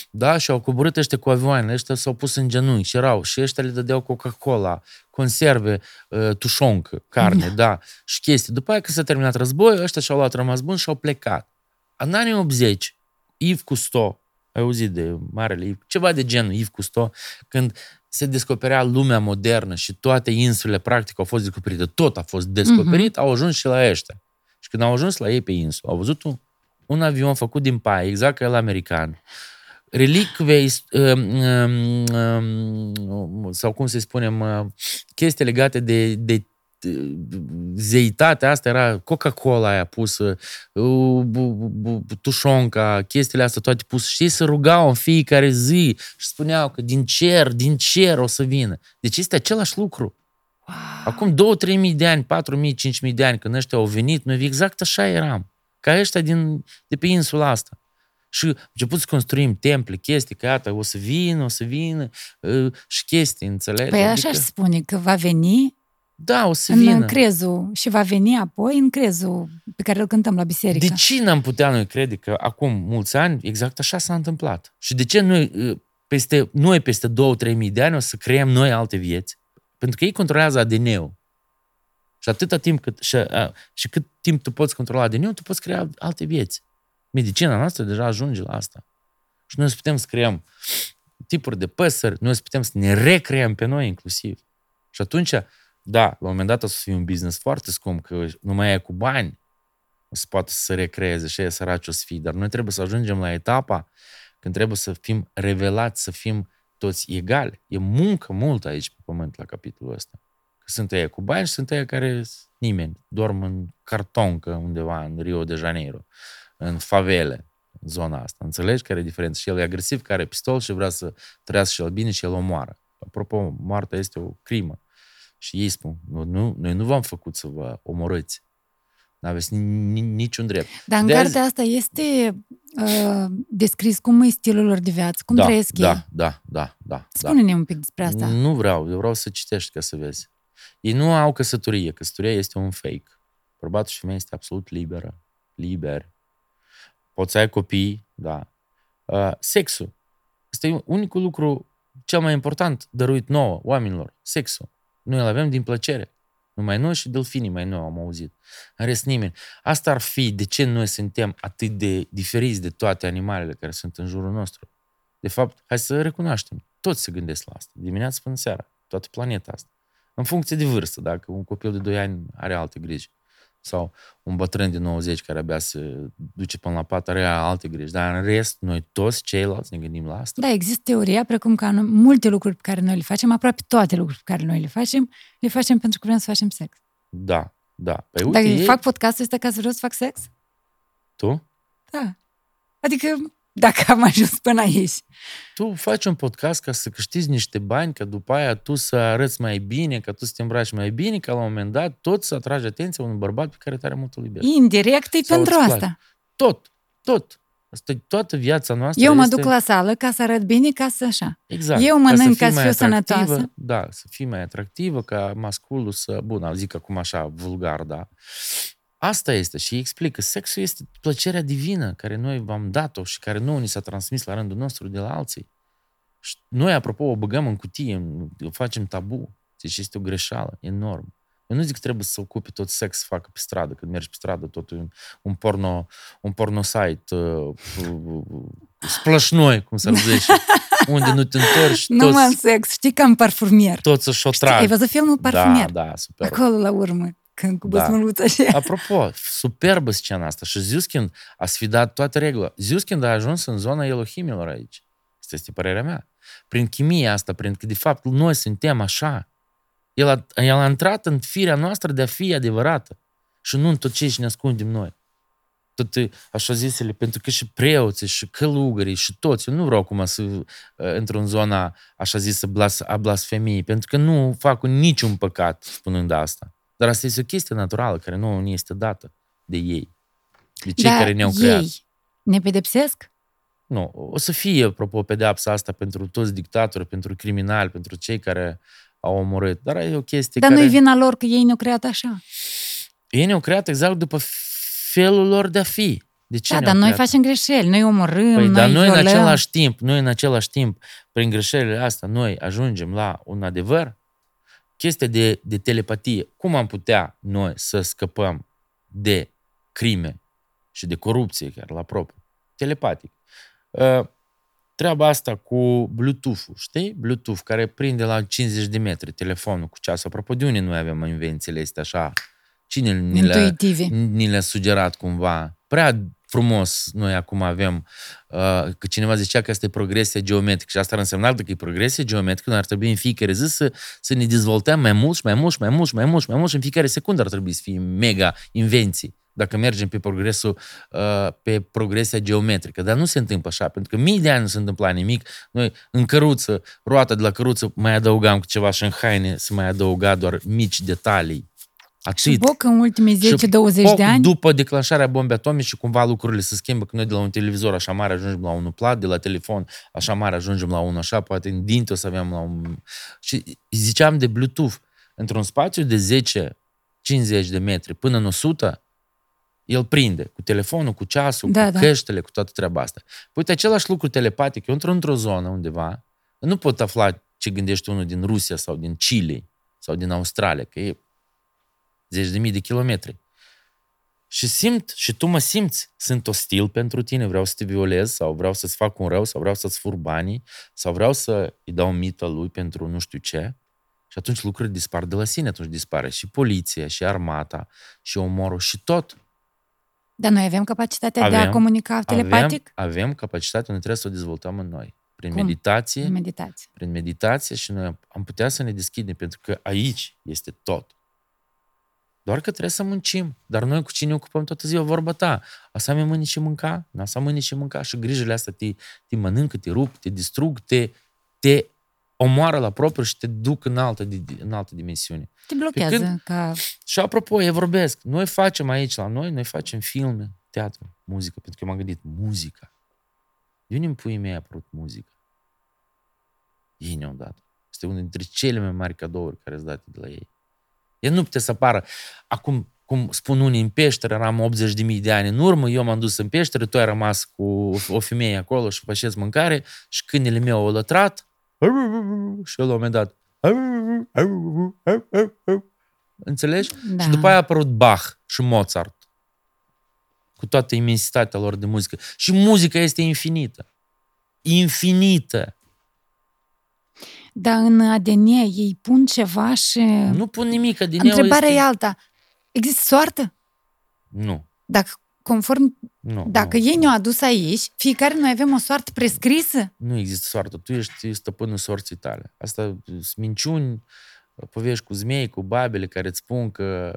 Da, și au coborât ăștia cu avioanele, ăștia s-au pus în genunchi și erau, și ăștia le dădeau Coca-Cola, conserve, uh, tușoncă, carne, da. da, și chestii. După aia, când s-a terminat războiul, ăștia și-au luat rămas bun și au plecat. În anii 80, Yves Cousteau, ai auzit de marele Yves, ceva de genul Yves Cousteau, când se descoperea lumea modernă și toate insulele, practic, au fost descoperite, tot a fost descoperit, uh-huh. au ajuns și la ăștia. Și când au ajuns la ei pe insulă, au văzut un, un avion făcut din paie, exact ca el american, relicve um, um, um, sau cum să spunem, uh, chestii legate de, de zeitatea asta era Coca-Cola aia pusă, tușonca, chestiile astea toate puse și ei se rugau în fiecare zi și spuneau că din cer, din cer o să vină. Deci este același lucru. Wow. Acum 2-3 mii de ani, 4 mii, 5 mii de ani, când ăștia au venit, noi exact așa eram. Ca ăștia din, de pe insula asta. Și început să construim temple, chestii, că iată, o să vină, o să vină ă, și chestii, înțelegi? Păi adică... așa spune, că va veni da, o să în vină. crezul și va veni apoi în crezul pe care îl cântăm la biserică. De ce n-am putea noi crede că acum mulți ani exact așa s-a întâmplat? Și de ce noi ă, peste, noi peste 2-3 mii de ani o să creăm noi alte vieți? Pentru că ei controlează ADN-ul. Și atâta timp cât, și, a, și cât timp tu poți controla ADN-ul, tu poți crea alte vieți. Medicina noastră deja ajunge la asta. Și noi să putem să creăm tipuri de păsări, noi să putem să ne recreăm pe noi inclusiv. Și atunci, da, la un moment dat o să fie un business foarte scump, că nu mai e cu bani, o să poată să se recreeze și e săraci o să fie, dar noi trebuie să ajungem la etapa când trebuie să fim revelați, să fim toți egali. E muncă mult aici pe pământ la capitolul ăsta. Că sunt ei cu bani și sunt ei care nimeni, dorm în cartoncă undeva în Rio de Janeiro în favele, în zona asta. Înțelegi care e diferența? Și el e agresiv, care are pistol și vrea să trăiască și el bine și el omoară. Apropo, moartea este o crimă. Și ei spun, nu, nu, noi nu v-am făcut să vă omorâți. Nu aveți niciun drept. Dar în de cartea azi... asta este uh, descris cum e stilul lor de viață, cum da, trăiesc da, ei. Da, da, da. Spune-ne da. un pic despre asta. Nu vreau, eu vreau să citești ca să vezi. Ei nu au căsătorie, căsătoria este un fake. Bărbatul și femeia este absolut liberă, liber, poți să ai copii, da. Uh, sexul. Este unicul lucru cel mai important dăruit nouă, oamenilor. Sexul. Noi îl avem din plăcere. Numai noi și delfinii mai nou am auzit. În rest nimeni. Asta ar fi de ce noi suntem atât de diferiți de toate animalele care sunt în jurul nostru. De fapt, hai să recunoaștem. Toți se gândesc la asta. Dimineața până seara. Toată planeta asta. În funcție de vârstă. Dacă un copil de 2 ani are alte griji sau un bătrân de 90 care abia se duce până la pat, are alte griji. Dar în rest, noi toți ceilalți ne gândim la asta. Da, există teoria, precum că multe lucruri pe care noi le facem, aproape toate lucruri pe care noi le facem, le facem pentru că vrem să facem sex. Da, da. Păi, uite, Dacă ei... fac podcastul ăsta ca să vreau să fac sex? Tu? Da. Adică dacă am ajuns până aici. Tu faci un podcast ca să câștigi niște bani, ca după aia tu să arăți mai bine, ca tu să te îmbraci mai bine, ca la un moment dat tot să atragi atenția unui bărbat pe care tare mult îl iubești. Indirect e pentru asta. Tot, tot. Asta toată viața noastră Eu mă este... duc la sală ca să arăt bine, ca să așa. Exact. Eu mănânc ca să, ca să fiu sănătoasă. Da, să fii mai atractivă, ca masculul să... Bun, zic acum așa, vulgar, da. Asta este și explică. Sexul este plăcerea divină care noi v-am dat-o și care nu ni s-a transmis la rândul nostru de la alții. Și noi, apropo, o băgăm în cutie, o facem tabu. Deci este o greșeală enormă. Eu nu zic că trebuie să ocupe tot sex să facă pe stradă, când mergi pe stradă, tot un, un porno, un porno site uh, splășnoi, cum să zice, [laughs] unde nu te întorci. Nu toți, mă sex, știi că am parfumier. Toți să-și o trag. Ai văzut filmul Parfumier? Da, da, super. Acolo la urmă când cu băsmăluța da. așa. Apropo, superbă scena asta. Și Ziuskind a sfidat toată regula. Ziuskind a ajuns în zona elohimilor aici. Asta este părerea mea. Prin chimia asta, prin că de fapt noi suntem așa. El a, el a intrat în firea noastră de a fi adevărată. Și nu în tot ce ne ascundem noi. Tot așa zisele, pentru că și preoții, și călugării, și toți. Eu nu vreau acum să uh, intru în zona așa zisă blas, a blasfemiei, pentru că nu fac niciun păcat spunând asta. Dar asta este o chestie naturală care nu ne este dată de ei. De cei Dar care ne-au creat. ei ne pedepsesc? Nu. O să fie, apropo, pedeapsa asta pentru toți dictatori, pentru criminali, pentru cei care au omorât. Dar e o chestie Dar care... nu-i vina lor că ei ne-au creat așa? Ei ne-au creat exact după felul lor de a fi. De ce Da, ne-au dar noi creat? facem greșeli, noi omorâm, Păi, noi dar noi în violăm. același timp, noi în același timp, prin greșelile astea, noi ajungem la un adevăr, chestia de, de telepatie. Cum am putea noi să scăpăm de crime și de corupție chiar la propriu? Telepatic. Uh, treaba asta cu Bluetooth-ul, știi? Bluetooth, care prinde la 50 de metri telefonul cu ceasul. Apropo, de unde noi avem invențiile astea așa? Cine ni le-a, Intuitive. ni le-a sugerat cumva? Prea frumos noi acum avem uh, că cineva zicea că asta e progresia geometrică și asta ar însemna că e progresia geometrică, noi ar trebui în fiecare zi să, să ne dezvoltăm mai mult și mai mult și mai mult și mai mult și mai mult și în fiecare secundă ar trebui să fie mega invenții dacă mergem pe progresul, uh, pe progresia geometrică. Dar nu se întâmplă așa, pentru că mii de ani nu se întâmpla nimic. Noi în căruță, roata de la căruță mai adăugam cu ceva și în haine se mai adăuga doar mici detalii. Și Atât. boc în ultimii 10-20 poc de ani, după declanșarea bombei atomice, cumva lucrurile se schimbă, că noi de la un televizor așa mare ajungem la unul plat, de la telefon așa mare ajungem la unul așa, poate în dinte o să avem la un... Și ziceam de Bluetooth, într-un spațiu de 10-50 de metri până în 100, el prinde cu telefonul, cu ceasul, Da, cu da. căștile, cu toată treaba asta. Păi uite, același lucru telepatic, eu într într-o zonă undeva, nu pot afla ce gândește unul din Rusia sau din Chile sau din Australia, că e zeci de mii de kilometri. Și simt, și tu mă simți, sunt ostil pentru tine, vreau să te violez sau vreau să-ți fac un rău sau vreau să-ți fur banii sau vreau să îi dau mită lui pentru nu știu ce. Și atunci lucrurile dispar de la sine, atunci dispare și poliția, și armata, și omorul, și tot. dar noi avem capacitatea de a Avem, comunica telepatic? Avem, avem capacitatea, noi trebuie să o dezvoltăm în noi. Prin Cum? meditație, În meditație. prin meditație și noi am putea să ne deschidem, pentru că aici este tot. Doar că trebuie să muncim. Dar noi cu cine ocupăm toată ziua vorba ta? Asta mi mâini și mânca? Nu asta mâini și mânca? Și grijile astea te, te mănâncă, te rup, te distrug, te, te omoară la propriu și te duc în altă, di- în altă dimensiune. Te blochează când- ca... Și apropo, eu vorbesc. Noi facem aici la noi, noi facem filme, teatru, muzică, pentru că eu m-am gândit, muzica. De unde în puii mei a apărut muzica? Ei ne-au dat. Este unul dintre cele mai mari cadouri care sunt date de la ei. El nu putea să apară. Acum, cum spun unii în peșteră, eram 80 de mii de ani în urmă, eu m-am dus în peșteră, tu ai rămas cu o femeie acolo și făceți mâncare și câinele meu a lătrat și el la un moment dat Înțelegi? Da. Și după aia a apărut Bach și Mozart. Cu toată imensitatea lor de muzică. Și muzica este infinită. Infinită. Dar în ADN ei pun ceva și... Nu pun nimic. Din ea Întrebarea este... e alta. Există soartă? Nu. Dacă conform, Nu, dacă nu, ei nu. ne-au adus aici, fiecare noi avem o soartă prescrisă? Nu există soartă. Tu ești stăpânul sorții tale. Asta sunt minciuni, povești cu zmei, cu babele care îți spun că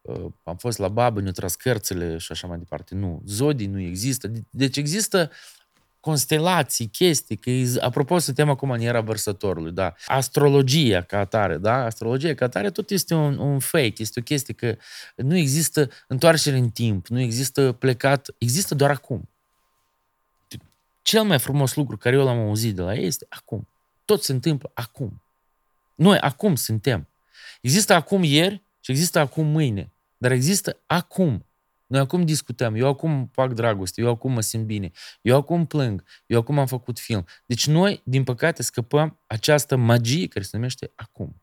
uh, am fost la babă, ne-au tras cărțile și așa mai departe. Nu. Zodii nu există. Deci există constelații, chestii, că e, apropo, suntem acum în era vărsătorului, da. Astrologia ca atare, da? Astrologia ca atare tot este un, un fake, este o chestie că nu există întoarcere în timp, nu există plecat, există doar acum. Cel mai frumos lucru care eu l-am auzit de la ei este acum. Tot se întâmplă acum. Noi acum suntem. Există acum ieri și există acum mâine, dar există acum. Noi acum discutăm, eu acum fac dragoste, eu acum mă simt bine, eu acum plâng, eu acum am făcut film. Deci noi, din păcate, scăpăm această magie care se numește acum.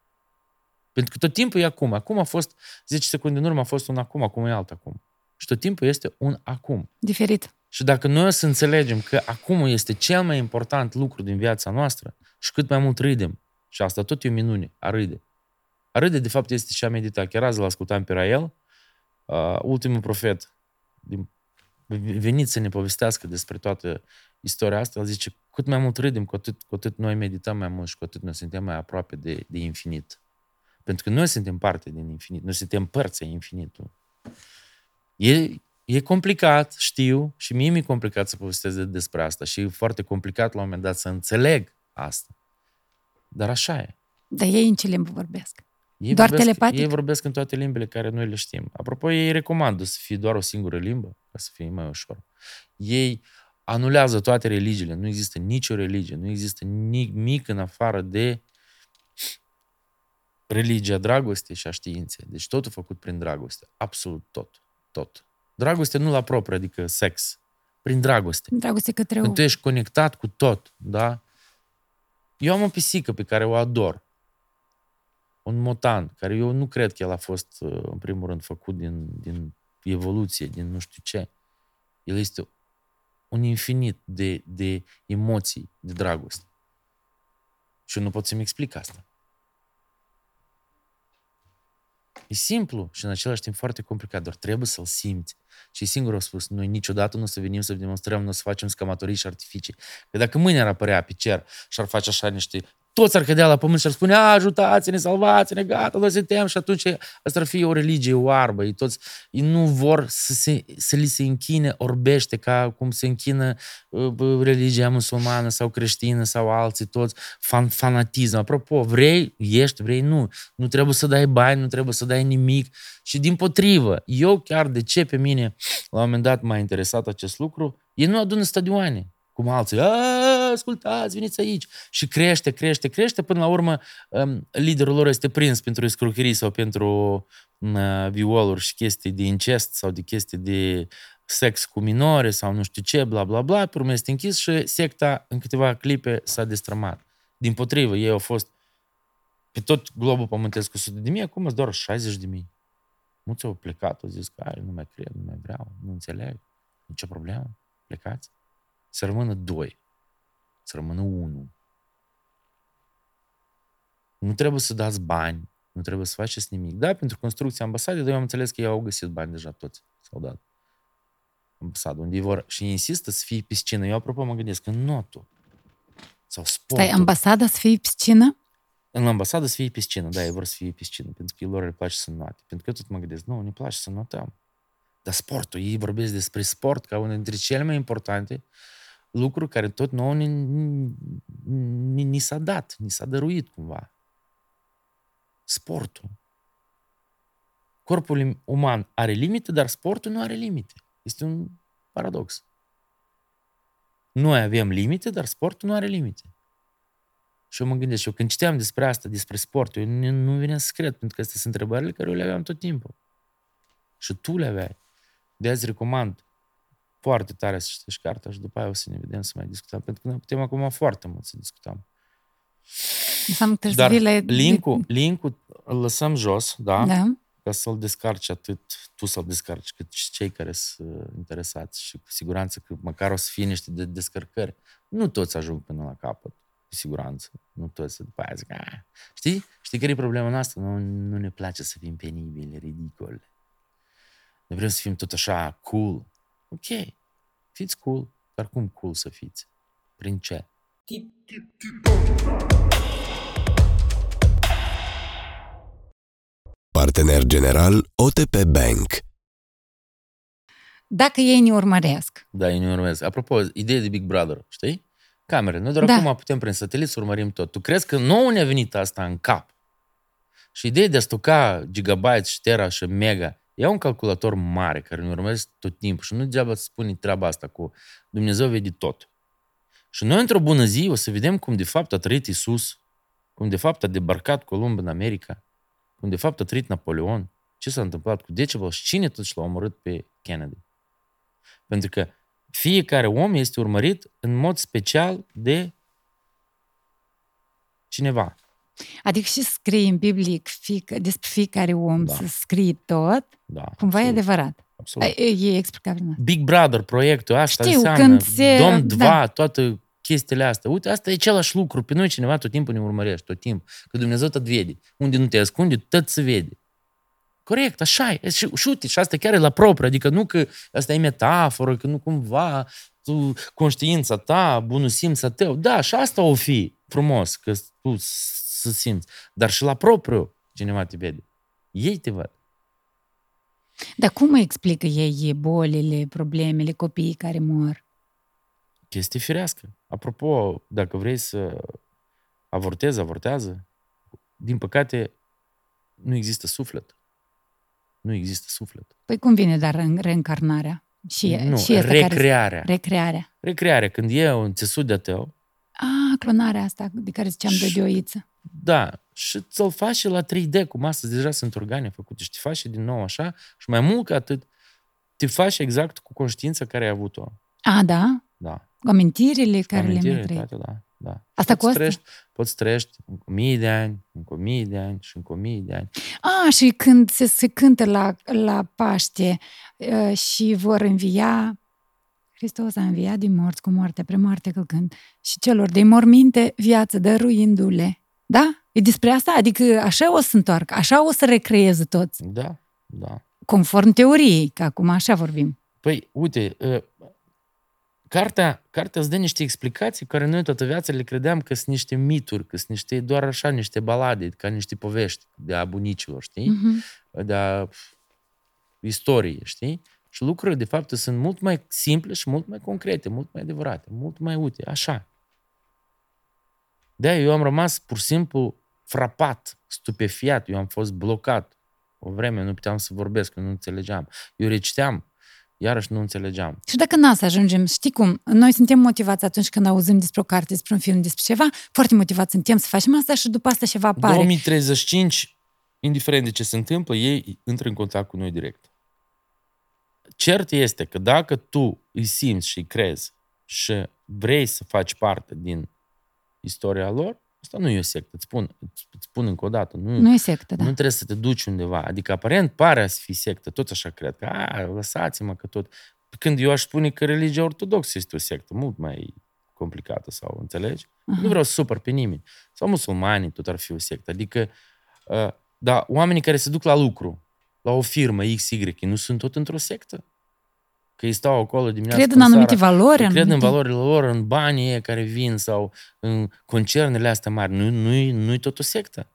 Pentru că tot timpul e acum. Acum a fost 10 secunde în urmă, a fost un acum, acum e alt acum. Și tot timpul este un acum. Diferit. Și dacă noi o să înțelegem că acum este cel mai important lucru din viața noastră și cât mai mult râdem, și asta tot e o minune, a râde. A râde, de fapt, este și a medita. Chiar azi l-ascultam pe Rael, uh, ultimul profet. Din, venit să ne povestească despre toată istoria asta, el zice, cât mai mult râdem, cu atât, cu atât noi medităm mai mult și cu atât noi suntem mai aproape de, de infinit. Pentru că noi suntem parte din infinit, noi suntem părți ai infinitului. E, e complicat, știu, și mie mi-e complicat să povestesc de- despre asta și e foarte complicat la un moment dat să înțeleg asta. Dar așa e. Dar ei în ce limbă vorbesc? Ei Doar vorbesc, telepatic? Ei vorbesc în toate limbile care noi le știm. Apropo, ei recomandă să fie doar o singură limbă, ca să fie mai ușor. Ei anulează toate religiile. Nu există nicio religie, nu există nimic în afară de religia dragostei și a științei. Deci totul făcut prin dragoste. Absolut tot. Tot. Dragoste nu la propriu, adică sex. Prin dragoste. Dragoste către o... Când tu ești conectat cu tot, da? Eu am o pisică pe care o ador. Un motan, care eu nu cred că el a fost, uh, în primul rând, făcut din, din evoluție, din nu știu ce. El este un infinit de, de emoții, de dragoste. Și eu nu pot să-mi explic asta. E simplu și în același timp foarte complicat, doar trebuie să-l simți. Și singur au spus, noi niciodată nu o să venim să demonstrăm, nu o să facem scamatorii și artificii. Că dacă mâine ar apărea pe cer și ar face așa niște toți ar cădea la pământ și ar spune, ajutați-ne, salvați-ne, gata, noi suntem și atunci asta ar fi o religie oarbă. Ei toți ei nu vor să, se, să li se închine orbește ca cum se închină uh, religia musulmană sau creștină sau alții toți, fan, fanatism. Apropo, vrei, ești, vrei, nu. Nu trebuie să dai bani, nu trebuie să dai nimic. Și din potrivă, eu chiar de ce pe mine la un moment dat m-a interesat acest lucru, ei nu adună stadioane cum alții, ascultați, veniți aici. Și crește, crește, crește, până la urmă um, liderul lor este prins pentru escrocherii sau pentru uh, violuri și chestii de incest sau de chestii de sex cu minore sau nu știu ce, bla, bla, bla, pe urmă este închis și secta în câteva clipe s-a destrămat. Din potrivă, ei au fost pe tot globul pământesc cu sute de mii, acum sunt doar 60 de mii. Mulți au plecat, au zis că nu mai cred, nu mai vreau, nu înțeleg, nicio problemă, plecați să rămână doi, să rămână unul. Nu trebuie să dați bani, nu trebuie să faceți nimic. Da, pentru construcția ambasadei, dar eu am înțeles că ei au găsit bani deja toți, s-au dat. Ambasadă, unde vor și insistă să fie piscină. Eu, apropo, mă gândesc, în notul sau sportul. Stai, ambasada să fie piscină? În ambasadă să fie piscină, da, ei vor să fie piscină, pentru că lor le place să noate. Pentru că eu tot mă gândesc, nu, ne place să notăm. Dar sportul, ei vorbesc despre sport ca unul dintre cele mai importante lucru care tot nouă ni, ni, ni s-a dat, ni s-a dăruit cumva. Sportul. Corpul uman are limite, dar sportul nu are limite. Este un paradox. Noi avem limite, dar sportul nu are limite. Și eu mă gândesc, eu când citeam despre asta, despre sport, eu nu, nu vine să cred, pentru că astea sunt întrebările care eu le aveam tot timpul. Și tu le aveai. De azi recomand foarte tare să citești cartea și după aia o să ne vedem să mai discutăm, pentru că noi putem acum foarte mult să discutăm. Înseamnă că Dar la... link-ul, link-ul îl lăsăm jos, da? Da. Ca să-l descarci atât tu să-l descarci, cât și cei care sunt interesați și cu siguranță că măcar o să fie niște de descărcări. Nu toți ajung până la capăt, cu siguranță. Nu toți, după aia zic, Aah. știi? Știi care e problema noastră? Nu, nu ne place să fim penibili, ridicoli. Ne vrem să fim tot așa cool, Ok, fiți cool, dar cum cool să fiți? Prin ce? Partener general OTP Bank Dacă ei ne urmăresc. Da, ei ne urmăresc. Apropo, ideea de Big Brother, știi? Camere. Noi doar Da. acum putem prin satelit să urmărim tot. Tu crezi că nouă ne-a venit asta în cap? Și ideea de a stoca gigabyte și tera și mega Ia un calculator mare care ne urmăresc tot timpul și nu degeaba să spune treaba asta cu Dumnezeu vede tot. Și noi într-o bună zi o să vedem cum de fapt a trăit Isus, cum de fapt a debarcat Columb în America, cum de fapt a trăit Napoleon, ce s-a întâmplat cu Decebal și cine totuși l-a omorât pe Kennedy. Pentru că fiecare om este urmărit în mod special de cineva. Adică și scrie în Biblie că fiec- despre fiecare om Da. să scrie tot, Da, cumva e absolut, adevărat. absolut. E, e explicabil. nu? Big Brother, proiectul asta Știu, înseamnă când se- Dom 2, da. toate chestiile astea. Uite, asta e același lucru. Pe noi cineva tot timpul ne urmărește, tot timpul. Că Dumnezeu tot vede. Unde nu te ascunde, tot se vede. Corect, așa e. Și, și uite, și asta chiar e la propriu. Adică nu că asta e metaforă, că nu cumva tu, conștiința ta, bunul simț a tău. Da, și asta o fi frumos, că tu să simți. Dar și la propriu cineva te vede. Ei te văd. Dar cum explică ei bolile, problemele, copiii care mor? chestie firească. Apropo, dacă vrei să avortezi, avortează. Din păcate, nu există suflet. Nu există suflet. Păi cum vine dar în reîncarnarea? Și, nu, și asta care... recrearea. Recrearea. Recrearea, când e un țesut de tău, Ah, clonarea asta de care ziceam de Și- dioiță. Da, și ți-l faci și la 3D, cum astăzi deja sunt organe făcute și te faci și din nou așa și mai mult ca atât, te faci exact cu conștiința care ai avut-o. A, da? Da. Amintirile care Amintire, le-am trăit. toate, da, da. Asta poți costă? Trăiești, poți trăiești încă o mie de ani, încă o mie de ani și încă o mie de ani. A, și când se, se cântă la, la Paște uh, și vor învia, Hristos a înviat din morți cu moarte, premoarte călcând, și celor de morminte viață dăruindu-le. Da? E despre asta? Adică așa o să întoarcă, așa o să recreeze toți, Da, da. conform teoriei, că acum așa vorbim. Păi, uite, uh, cartea, cartea îți dă niște explicații care noi toată viața le credeam că sunt niște mituri, că sunt niște, doar așa, niște balade, ca niște povești de a bunicilor, știi? Mhm. De a pf, istorie, știi? Și lucrurile, de fapt, sunt mult mai simple și mult mai concrete, mult mai adevărate, mult mai uite, așa. De eu am rămas pur și simplu frapat, stupefiat, eu am fost blocat. O vreme nu puteam să vorbesc, nu înțelegeam. Eu reciteam, iarăși nu înțelegeam. Și dacă n să ajungem, știi cum, noi suntem motivați atunci când auzim despre o carte, despre un film, despre ceva, foarte motivați suntem să facem asta și după asta ceva apare. 2035, indiferent de ce se întâmplă, ei intră în contact cu noi direct. Cert este că dacă tu îi simți și îi crezi și vrei să faci parte din istoria lor, asta nu e o sectă, îți spun, îți spun încă o dată. Nu, Nu e sectă, da. nu trebuie să te duci undeva. Adică, aparent, pare a fi sectă, toți așa cred, că a, lăsați-mă că tot... Când eu aș spune că religia ortodoxă este o sectă, mult mai complicată sau, înțelegi? Aha. Nu vreau să supăr pe nimeni. Sau musulmanii, tot ar fi o sectă. Adică, uh, da, oamenii care se duc la lucru, la o firmă XY, nu sunt tot într-o sectă? Că ei stau acolo dimineața Cred în până anumite seara, valori. că cred în anumite- valorile lor, în banii ei care vin sau în concernele astea mari. Nu, nu, nu-i tot o sectă.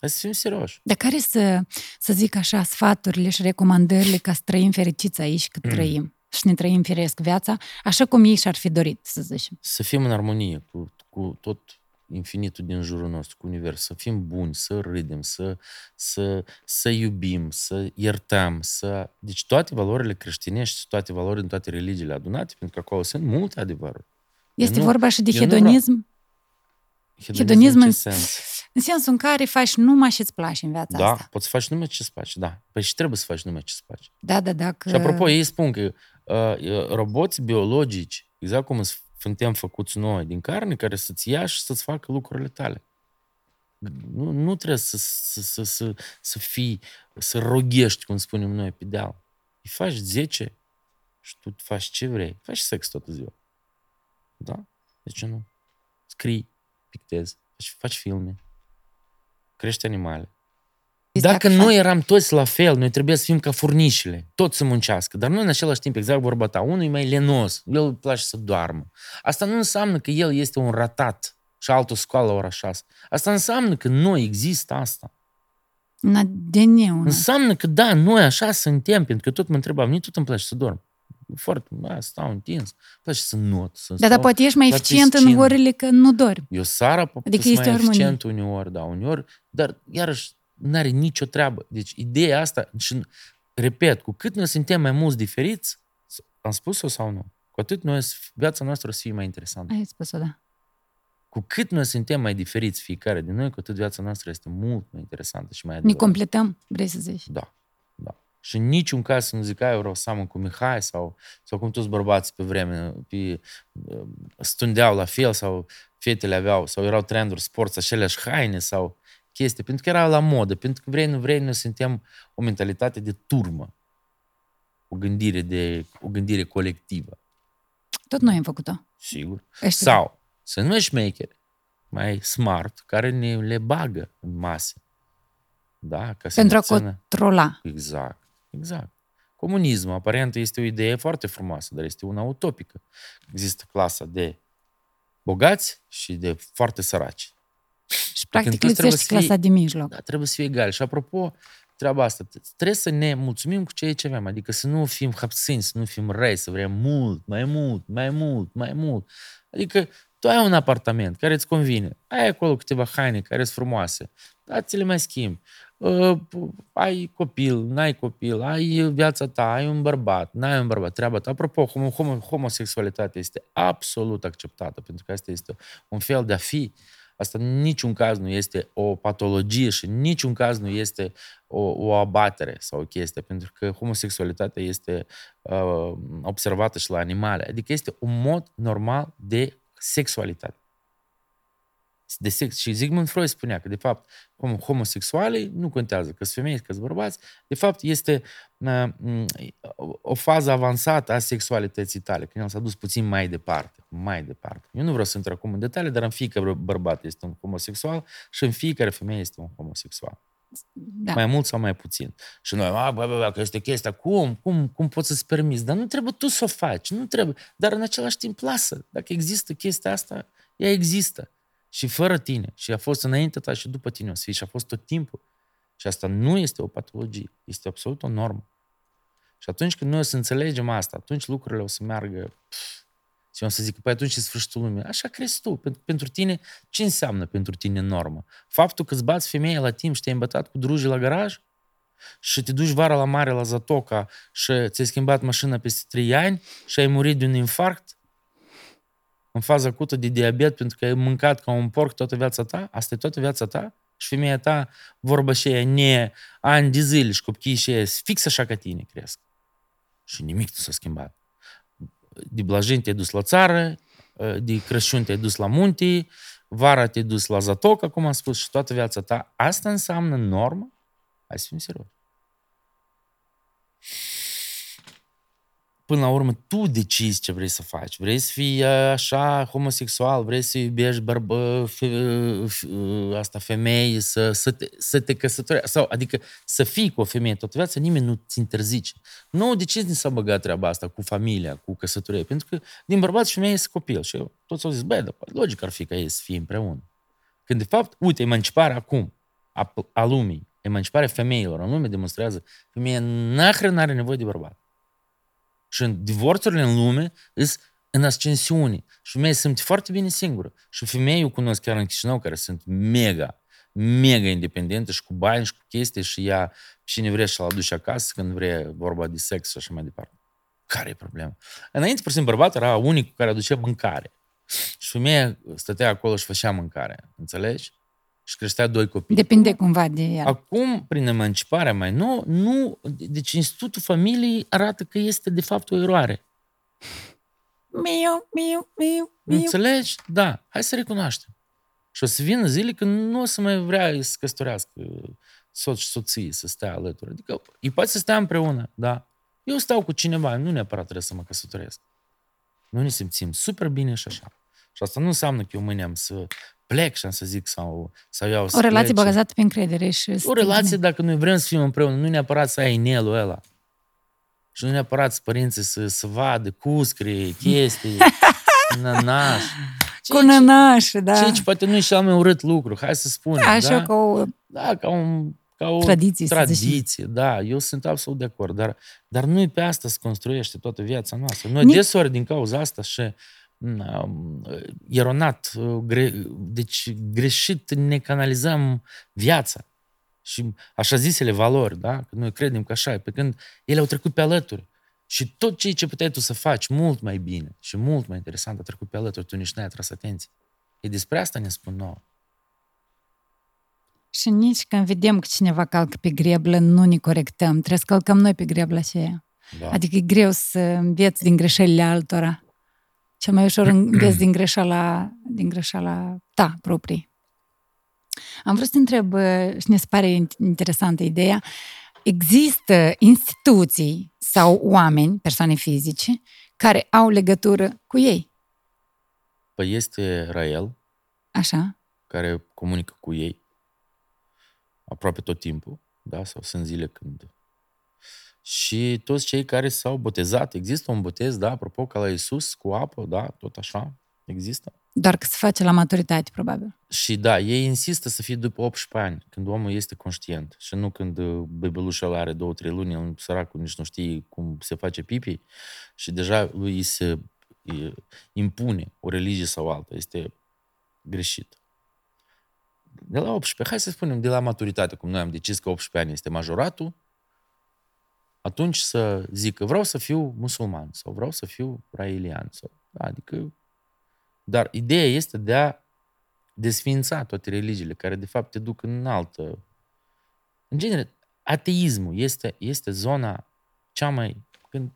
Hai să fim serioși. Dar care să, să zic așa, sfaturile și recomandările ca să trăim fericiți aici cât Mm. trăim și ne trăim firesc viața, așa cum ei și-ar fi dorit, să zicem. Să fim în armonie cu, cu tot infinitul din jurul nostru, cu univers, să fim buni, să râdem, să, să, să iubim, să iertăm, să... Deci toate valorile creștinești, toate valorile în toate religiile adunate, pentru că acolo sunt multe adevăruri. Este nu- vorba și de eu nu hedonism, Hedonism, în- în ce sens? în sensul în care faci numai ce îți place în viața Da, asta. poți să faci numai ce-ți place, da. Păi și trebuie să faci numai ce-ți place. Da, da, dacă... Și apropo, ei spun că uh, uh, roboți biologici, exact cum suntem făcuți noi, din carne, care să-ți ia și să-ți facă lucrurile tale. Nu, nu trebuie să, să, să, să, să fii, să roghești, cum spunem noi, pe deal. Îi faci 10 și tu faci ce vrei. Faci sex toată ziua. Da? De ce nu? Scrii, pictezi, faci, faci filme, crești animale. Dacă noi eram toți la fel, noi trebuie să fim ca furnișile, toți să muncească, dar noi în același timp, exact vorba ta, unul e mai lenos, el îi place să doarmă. Asta nu înseamnă că el este un ratat și altul scoală la ora 6. Asta înseamnă că noi există asta. În ADN-ul. Înseamnă că da, noi așa suntem, pentru că tot mă întrebam, mie tot îmi place să dorm. Foarte, da, stau întins, îmi place să not, să Da, dar stau poate ești mai la eficient în piscină. orele că nu dormi. Eu seara pot Adică adică este mai o armonie. eficient uneori, da, uneori, dar iarăși n-are nicio treabă. Deci ideea asta, și repet, cu cât noi suntem mai mulți diferiți, am spus-o sau nu, cu atât noi, viața noastră o să fie mai interesantă. Ai spus-o, da. Cu cât noi suntem mai diferiți fiecare din noi, cu atât viața noastră este mult mai interesantă și mai Ne adevărată. completăm, vrei să zici. Da, da. Și în niciun caz să nu zic, "Ai, eu vreau să seamăn cu Mihai sau, sau cum toți bărbații pe vreme pe, uh, stundeau la fel sau fetele aveau sau erau trenduri sport, aceleași haine sau chestii, pentru că era la modă, pentru că vrei, nu vrei, noi suntem o mentalitate de turmă, o gândire, de, o gândire colectivă, Tot noi am făcut-o. sigur. Ăștia. Sau să nu ești maker, mai smart, care ne le bagă în mase. Da, ca să Pentru ne a țină- controla. Exact, exact. Comunismul, aparent, este o idee foarte frumoasă, dar este una utopică. Există clasa de bogați și de foarte săraci. Și practic toți trebuie lipsește să fii- clasa de mijloc. Da, trebuie să fie egali. Și apropo, treaba asta, trebuie să ne mulțumim cu ceea ce avem, adică să nu fim hapsini, să nu fim răi, să vrem mult, mai mult, mai mult, mai mult. Adică tu ai un apartament care îți convine, ai acolo câteva haine care sunt frumoase, dar ți le mai schimbi. Uh, ai copil, n-ai copil, ai viața ta, ai un bărbat, n-ai un bărbat, treaba ta. Apropo, homo, homo, homosexualitatea este absolut acceptată, pentru că asta este un fel de a fi Asta în niciun caz nu este o patologie și în niciun caz nu este o, o abatere sau o chestie, pentru că homosexualitatea este uh, observată și la animale. Adică este un mod normal de sexualitate de sex. Și Sigmund Freud spunea că, de fapt, homosexualii nu contează că sunt femei, că sunt bărbați, de fapt, este uh, o fază avansată a sexualității tale, când el s-a dus puțin mai departe, mai departe. Eu nu vreau să intru acum în detalii, dar în fiecare bărbat este un homosexual și în fiecare femeie este un homosexual. Da. Mai mult sau mai puțin. Și noi, a, bă, bă, bă, că este chestia, cum, cum, cum poți să-ți permiți? Dar nu trebuie tu să o faci, nu trebuie. Dar în același timp, lasă. Dacă există chestia asta, ea există și fără tine. Și a fost înainte ta și după tine o să fie și a fost tot timpul. Și asta nu este o patologie, este absolut o normă. Și atunci când noi o să înțelegem asta, atunci lucrurile o să meargă pf, și o să zic, păi atunci e sfârșitul lumii. Așa crezi tu. Pentru, pentru tine, ce înseamnă pentru tine normă? Faptul că îți bați femeia la timp și te-ai îmbătat cu druji la garaj? Și te duci vara la mare la Zatoca și ți-ai schimbat mașina peste 3 ani și ai murit de un infarct? În fază acută de diabet pentru că ai mâncat ca un porc toată viața ta, asta e toată viața ta, și femeia ta, vorba și aia, ne ani de zile și copiii și aia, fix așa ca tine cresc. Și nimic nu s-a schimbat. De blajin te-ai dus la țară, de Crăciun te-ai dus la munte, vara te-ai dus la zatoc, cum am spus, și toată viața ta. Asta înseamnă normă? Hai să fim serios până la urmă tu decizi ce vrei să faci. Vrei să fii așa homosexual, vrei să iubești bărbă, fe, asta femei, să, să, te, să te căsătorești, sau, adică să fii cu o femeie toată viața, nimeni nu ți interzice. Nu decizi din s-a băgat treaba asta cu familia, cu căsătorie, pentru că din bărbat și femeie este copil. Și eu toți au zis, băi, dar logic ar fi ca ei să fie împreună. Când de fapt, uite, emanciparea acum a, a lumii, emanciparea femeilor în lume demonstrează femeia n are nevoie de bărbat. Și în divorțurile în lume sunt în ascensiune. Și femeia se simte foarte bine singură. Și femei eu cunosc chiar în Chișinău care sunt mega, mega independente și cu bani și cu chestii și ea cine vrea și-l aduce acasă când vrea vorba de sex și așa mai departe. Care e problema? Înainte, pur și simplu, bărbatul era unicul care aducea mâncare. Și femeia stătea acolo și făcea mâncare. Înțelegi? Și creștea doi copii. Depinde cumva de el. Acum, prin emanciparea mai nouă, nu, deci Institutul Familiei arată că este de fapt o eroare. Miu, miu, miu, miu. Înțelegi? Da. Hai să recunoaștem. Și o să vină zile când nu o să mai vrea să căsătorească soț și soție, să stea alături. Adică îi poate să stea împreună, da. Eu stau cu cineva, nu neapărat trebuie să mă căsătoresc. Nu ne simțim super bine și așa. Și asta nu înseamnă că eu mâine am să plec și am să zic sau, sau iau O relație plece. bazată pe încredere și... O relație dacă noi vrem să fim împreună, nu neapărat să ai inelul ăla. Și nu neapărat să părinții să, să vadă cuscri, chestii, [laughs] nănaș. Cu nănaș, da. Ceea ce poate nu e cel mai urât lucru, hai să spunem. Da, așa ca o... Da, ca un ca o tradiție, tradiție da, eu sunt absolut de acord, dar, dar nu e pe asta să construiește toată viața noastră. Noi Nici... deseori din cauza asta și eronat, gre, deci greșit ne canalizăm viața și așa zisele valori, da? Că noi credem că așa e, pe când ele au trecut pe alături. Și tot ceea ce puteai tu să faci mult mai bine și mult mai interesant a trecut pe alături, tu nici n-ai atras atenție. E despre asta ne spun nouă. Și nici când vedem că cineva calcă pe greblă, nu ne corectăm. Trebuie să călcăm noi pe grebla aceea. Da. Adică e greu să înveți din greșelile altora. Cel mai ușor înveți [clears throat] din greșeala, din greșeala ta proprii. Am vrut să întreb, și ne pare interesantă ideea, există instituții sau oameni, persoane fizice, care au legătură cu ei? Păi este Rael, Așa. care comunică cu ei aproape tot timpul, da? Sau sunt zile când și toți cei care s-au botezat. Există un botez, da, apropo, ca la Isus, cu apă, da, tot așa, există. Doar că se face la maturitate, probabil. Și da, ei insistă să fie după 18 ani, când omul este conștient și nu când uh, bebelușul are 2-3 luni, el săracul nici nu știe cum se face pipi și deja lui se impune o religie sau alta. Este greșit. De la 18, hai să spunem, de la maturitate, cum noi am decis că 18 ani este majoratul, atunci să zic că vreau să fiu musulman sau vreau să fiu raelian. Sau, adică, dar ideea este de a desfința toate religiile, care de fapt te duc în altă... În genere, ateismul este, este zona cea mai... Când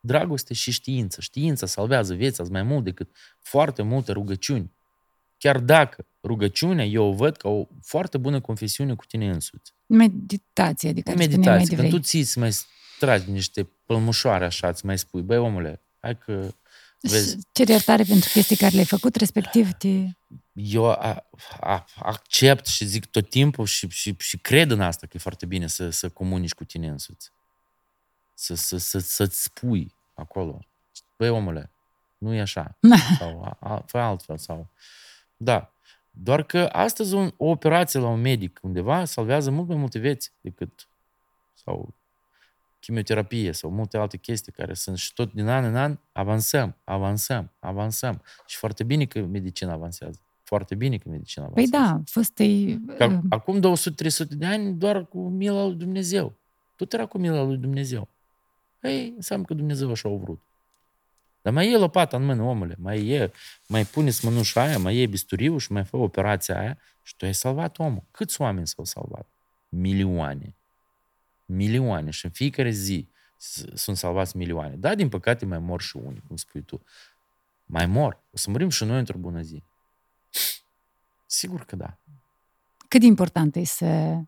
dragoste și știință. Știința salvează vieța mai mult decât foarte multe rugăciuni. Chiar dacă rugăciunea eu o văd ca o foarte bună confesiune cu tine însuți. Meditație, adică Meditație. Când tu ți mai tragi niște pălmușoare așa, îți mai spui, băi omule, hai că Vezi? Cer iertare pentru chestii care le-ai făcut, respectiv te... Eu a, a, accept și zic tot timpul și, și, și cred în asta că e foarte bine să, să comunici cu tine însuți. Să, să, să, să-ți spui acolo. Băi, omule, nu e așa. [laughs] sau a, a, fă altfel. Sau... Da. Doar că astăzi o, o operație la un medic undeva salvează mult mai multe vieți decât sau chimioterapie sau multe alte chestii care sunt și tot din an în an avansăm, avansăm, avansăm. Și foarte bine că medicina avansează. Foarte bine că medicina păi avansează. Păi da, fost e... Că uh, acum 200-300 de ani doar cu mila lui Dumnezeu. Tot era cu mila lui Dumnezeu. Ei, înseamnă că Dumnezeu așa a vrut. Dar mai e lopata în mână, omule, mai e, mai puneți mânușa aia, mai e bisturiu și mai fă operația aia și tu ai salvat omul. Câți oameni s-au salvat? Milioane milioane și în fiecare zi sunt salvați milioane. Da, din păcate mai mor și unii, cum spui tu. Mai mor. O să murim și noi într-o bună zi. Sigur că da. Cât de important e să,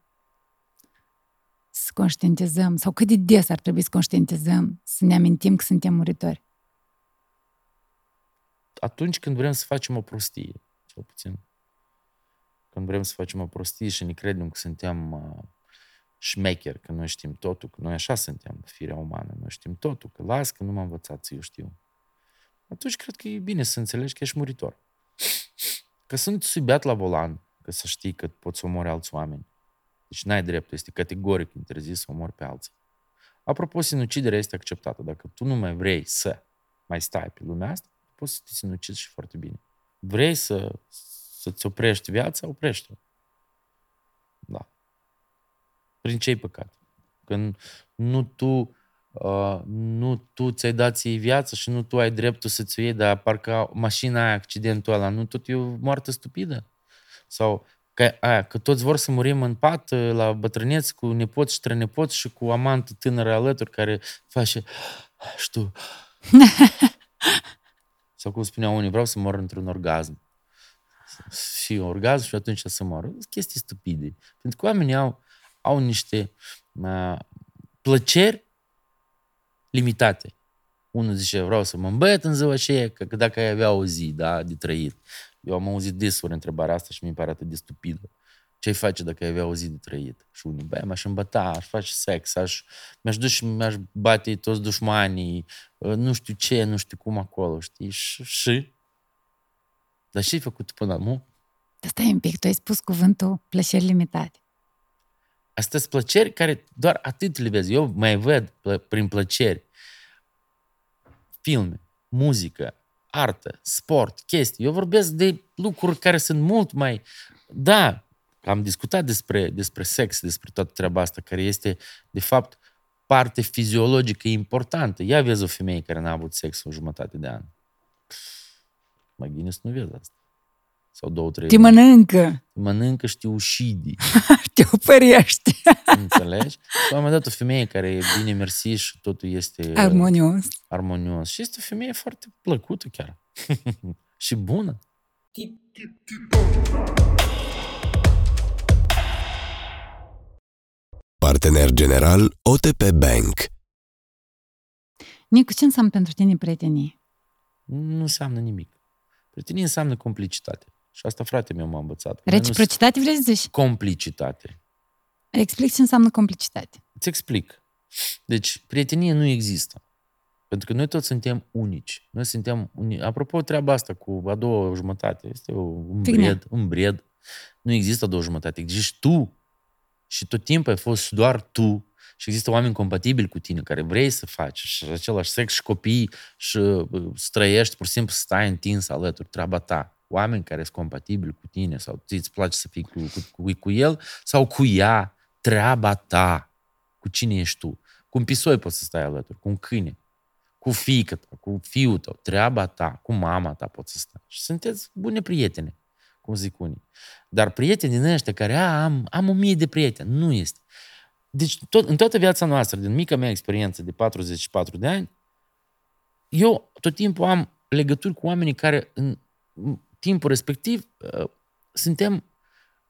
să conștientizăm, sau cât de des ar trebui să conștientizăm, să ne amintim că suntem muritori? Atunci când vrem să facem o prostie, cel puțin. Când vrem să facem o prostie și ne credem că suntem uh, șmecher, că noi știm totul, că noi așa suntem, firea umană, noi știm totul, că las că nu m-am învățat să eu știu. Atunci cred că e bine să înțelegi că ești muritor. Că sunt subiat la volan, că să știi că poți să omori alți oameni. Deci n-ai dreptul, este categoric interzis să omori pe alții. Apropo, sinuciderea este acceptată. Dacă tu nu mai vrei să mai stai pe lumea asta, poți să te sinucizi și foarte bine. Vrei să, să-ți oprești viața, oprește-o. Da. Prin ce-ai păcat? Când nu tu, uh, nu tu ți-ai dat ție viață și nu tu ai dreptul să-ți o iei, dar parcă mașina aia, accidentul ăla, nu tot e o moarte stupidă? Sau că, aia, că toți vor să murim în pat la bătrâneți cu nepoți și strănepoți și cu amantul tânăr alături care face și tu [laughs] sau cum spuneau unii, vreau să mor într-un orgasm. Și orgasm și atunci să mor. Chestii stupide. Pentru că oamenii au au niște uh, plăceri limitate. Unul zice, vreau să mă îmbăiet în ziua aceea, că, că dacă ai avea o zi da, de trăit. Eu am auzit desuri întrebarea asta și mi pare atât de stupidă. Ce ai face dacă ai avea o zi de trăit? Și unii, băi, m-aș îmbăta, aș face sex, aș, mi-aș duce mi-aș bate toți dușmanii, nu știu ce, nu știu cum acolo, știi? Și, și? Dar ce ai făcut până acum? Stai un pic, tu ai spus cuvântul plăceri limitate. Astea sunt plăceri care doar atât le vezi. Eu mai văd prin plăceri filme, muzică, artă, sport, chestii. Eu vorbesc de lucruri care sunt mult mai... Da, am discutat despre, despre sex, despre toată treaba asta, care este, de fapt, parte fiziologică importantă. Ia vezi o femeie care n-a avut sex o jumătate de an. Mai bine să nu vezi asta. Sau două, trei Te mănâncă. Te mănâncă [laughs] și te ușidi. te opărește. Înțelegi? la un moment dat o femeie care e bine mersi și totul este... Armonios. Armonios. Și este o femeie foarte plăcută chiar. [laughs] și bună. Partener general OTP Bank. Nicu, ce înseamnă pentru tine prietenie? Nu înseamnă nimic. Prietenie înseamnă complicitate. Și asta frate meu m-a învățat. Reciprocitate vrei să zici? Complicitate. Explic ce înseamnă complicitate. Îți explic. Deci, prietenie nu există. Pentru că noi toți suntem unici. Noi suntem unici. Apropo, treaba asta cu a doua jumătate, este un bred, un bred. Nu există a doua jumătate. Există tu. Și tot timpul ai fost doar tu. Și există oameni compatibili cu tine, care vrei să faci și același sex și copii și uh, străiești, pur și simplu stai întins alături, treaba ta oameni care sunt compatibili cu tine sau ți îți place să fii cu, cu, cu, cu el sau cu ea, treaba ta. Cu cine ești tu? Cu un pisoi poți să stai alături, cu un câine, cu fiică ta, cu fiul tău, treaba ta, cu mama ta poți să stai. Și sunteți bune prietene. cum zic unii. Dar prieteni din ăștia care a, am, am o mie de prieteni, nu este. Deci tot, în toată viața noastră, din mica mea experiență de 44 de ani, eu tot timpul am legături cu oamenii care în timpul respectiv uh, suntem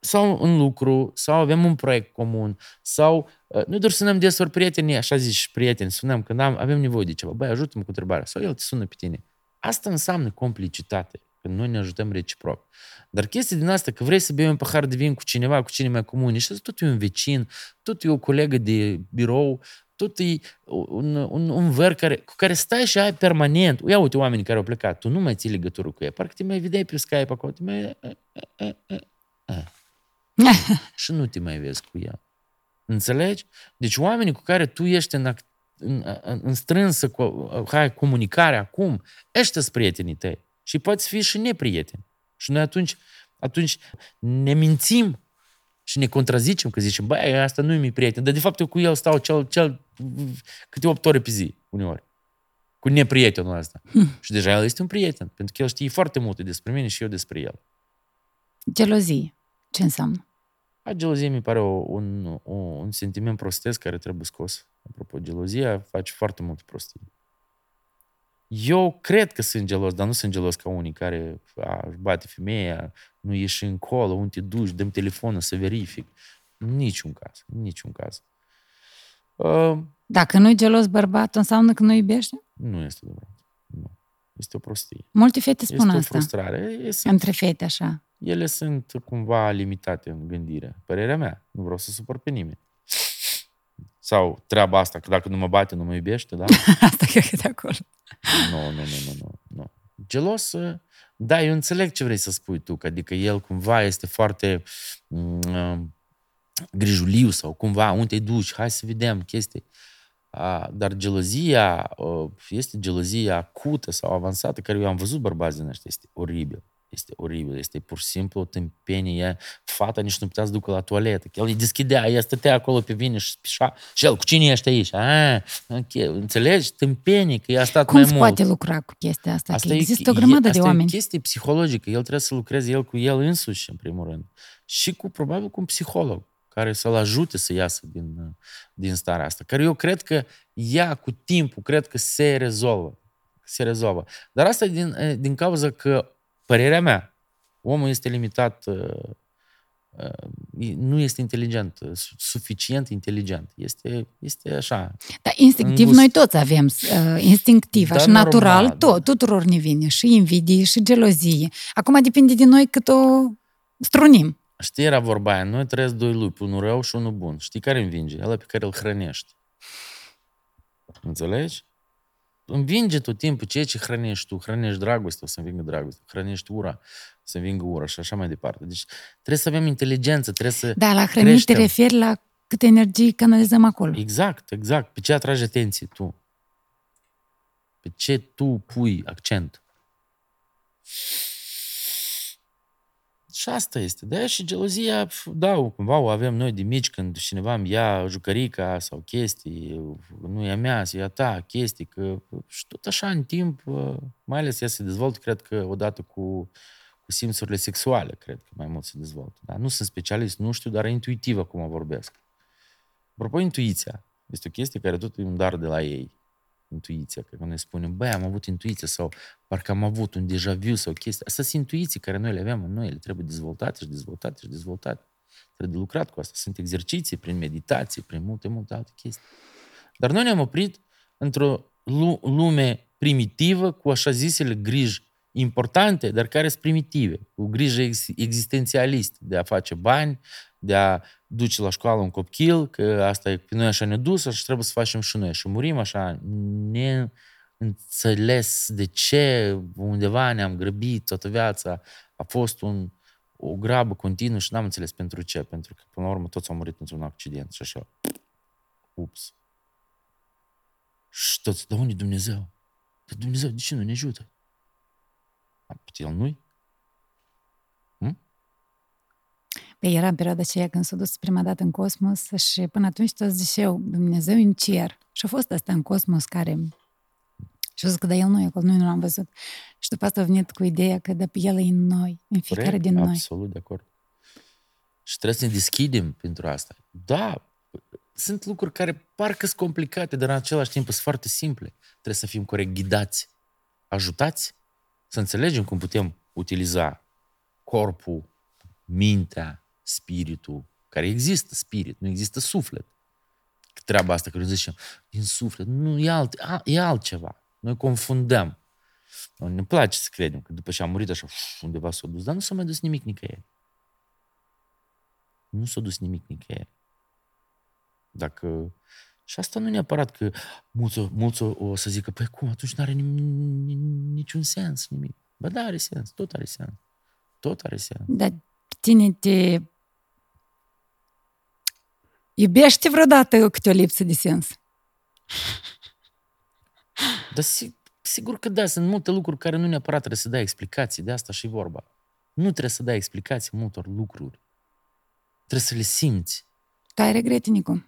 sau în lucru, sau avem un proiect comun, sau uh, nu doar sunăm desori prieteni, așa zici prieteni, sunăm când am, avem nevoie de ceva, băi, ajută-mă cu întrebarea, sau el te sună pe tine. Asta înseamnă complicitate, când noi ne ajutăm reciproc. Dar chestia din asta, că vrei să bei un pahar de vin cu cineva, cu cine mai comun, și tot e un vecin, tot e o colegă de birou, tot e un, un, un ver care, cu care stai și ai permanent. Ia uite oamenii care au plecat, tu nu mai ții legătură cu ei, parcă te mai vedeai pe Skype acolo, te mai... [laughs] și nu te mai vezi cu ea. Înțelegi? Deci oamenii cu care tu ești în, în, în strânsă cu, hai, comunicare acum, ăștia sunt prietenii tăi. Și poți fi și neprieteni. Și noi atunci, atunci ne mințim și ne contrazicem că zicem, băi, asta nu e mi prieten. Dar de fapt eu cu el stau cel, cel câte 8 ore pe zi, uneori. Cu neprietenul ăsta. Hm. Și deja el este un prieten, pentru că el știe foarte multe despre mine și eu despre el. Gelozie. Ce înseamnă? A, gelozie mi pare o, un, o, un sentiment prostesc care trebuie scos. Apropo, gelozia face foarte mult prostii. Eu cred că sunt gelos, dar nu sunt gelos ca unii care a, își bate femeia, nu ieși încolo, unde te duci, dăm telefonul să verific. Niciun caz, niciun caz. Uh, Dacă nu e gelos bărbatul, înseamnă că nu iubește? Nu este adevărat. Nu. Este o prostie. Multe fete spun este asta. o frustrare. Este... Între fete, așa. Ele sunt cumva limitate în gândire. Părerea mea. Nu vreau să supăr pe nimeni. Sau treaba asta, că dacă nu mă bate, nu mă iubește, da? [laughs] asta cred că de acolo. Nu, nu, nu, nu, nu. nu. Gelos, da, eu înțeleg ce vrei să spui tu, că adică el cumva este foarte mm, grijuliu sau cumva, unde te duci, hai să vedem chestii. Dar gelozia este gelozia acută sau avansată, care eu am văzut bărbați din ăștia, este oribil. Este oribil, este pur și simplu o tâmpenie. Fata nici nu putea să ducă la toaletă. El îi deschidea, ea stătea acolo pe vine și spișa. Și el, cu cine ești aici? Ah, okay. Înțelegi? Tâmpenie, că i-a stat Cum mai mult. Cum poate lucra cu chestia asta? asta că există e, o grămadă e, de asta oameni. Asta e chestie psihologică. El trebuie să lucreze el cu el însuși, în primul rând. Și cu, probabil, cu un psiholog care să-l ajute să iasă din, din starea asta. Care eu cred că ea, cu timpul, cred că se rezolvă. Se rezolvă. Dar asta e din, din cauza că, părerea mea, omul este limitat, nu este inteligent, suficient inteligent. Este, este așa. Dar instinctiv noi toți avem, instinctiv, așa normal, natural, tot, da. tuturor ne vine și invidie și gelozie. Acum depinde de noi cât o strunim. Știi, era vorba aia, noi trăiesc doi lupi, unul rău și unul bun. Știi care învinge? Ăla pe care îl hrănești. Înțelegi? Învinge tot timpul ceea ce hrănești tu. Hrănești dragoste, o să învingă dragoste. Hrănești ura, o să învingă ura și așa mai departe. Deci trebuie să avem inteligență, trebuie să Da, la hrănire te referi la câte energie canalizăm acolo. Exact, exact. Pe ce atragi atenție tu? Pe ce tu pui accent? Și asta este. De și gelozia, da, cumva o avem noi de mici când cineva îmi ia jucărica sau chestii, nu e a mea, e a ta, chestii, că și tot așa în timp, mai ales ea se dezvoltă, cred că odată cu, cu simțurile sexuale, cred că mai mult se dezvoltă. Da? Nu sunt specialist, nu știu, dar intuitiv acum vorbesc. Apropo, intuiția este o chestie care tot e un dar de la ei intuiția, că noi spunem, băi, am avut intuiție sau parcă am avut un deja vu sau chestia. Asta sunt intuiții care noi le avem în noi, le trebuie dezvoltate și dezvoltate și dezvoltate. Trebuie de lucrat cu asta. Sunt exerciții prin meditație, prin multe, multe alte chestii. Dar noi ne-am oprit într-o lume primitivă cu așa zisele griji importante, dar care sunt primitive, cu grijă existențialistă de a face bani, de a duce la școală un copil, că asta e, pe noi așa ne dus și trebuie să facem și noi. Și murim așa, ne înțeles de ce undeva ne-am grăbit toată viața, a fost un, o grabă continuă și n-am înțeles pentru ce, pentru că până la urmă toți au murit într-un accident și așa. Ups. Și toți, de unde Dumnezeu? De Dumnezeu, de ce nu ne ajută? El nu-i? Păi era în perioada aceea când s-a dus prima dată în cosmos și până atunci toți ziceau Dumnezeu în cer. Și a fost asta în cosmos care Și a zis că da, el nu e acolo, noi nu l-am văzut. Și după asta a venit cu ideea că da, el e în noi, în fiecare Corect, din noi. Absolut de acord. Și trebuie să ne deschidem pentru asta. Da, sunt lucruri care parcă sunt complicate, dar în același timp sunt foarte simple. Trebuie să fim corect ghidați, ajutați să înțelegem cum putem utiliza corpul, mintea, spiritul, care există spirit, nu există suflet. Treaba asta, că noi zicem, din suflet, nu, e, alt, a, e altceva. Noi confundăm. Ne place să credem că după ce a murit așa, uf, undeva s-a dus, dar nu s-a mai dus nimic nicăieri. Nu s-a dus nimic nicăieri. Dacă... Și asta nu neapărat că mulți, o- mulți o, o să zică, păi cum, atunci nu are niciun sens, nimic. Bă, da, are sens, tot are sens. Tot are sens. Dar pe tine te iubește vreodată câte o lipsă de sens? [laughs] Dar si, sigur că da, sunt multe lucruri care nu neapărat trebuie să dai explicații, de asta și vorba. Nu trebuie să dai explicații multor lucruri. Trebuie să le simți. Tu ai regrete, Nicu?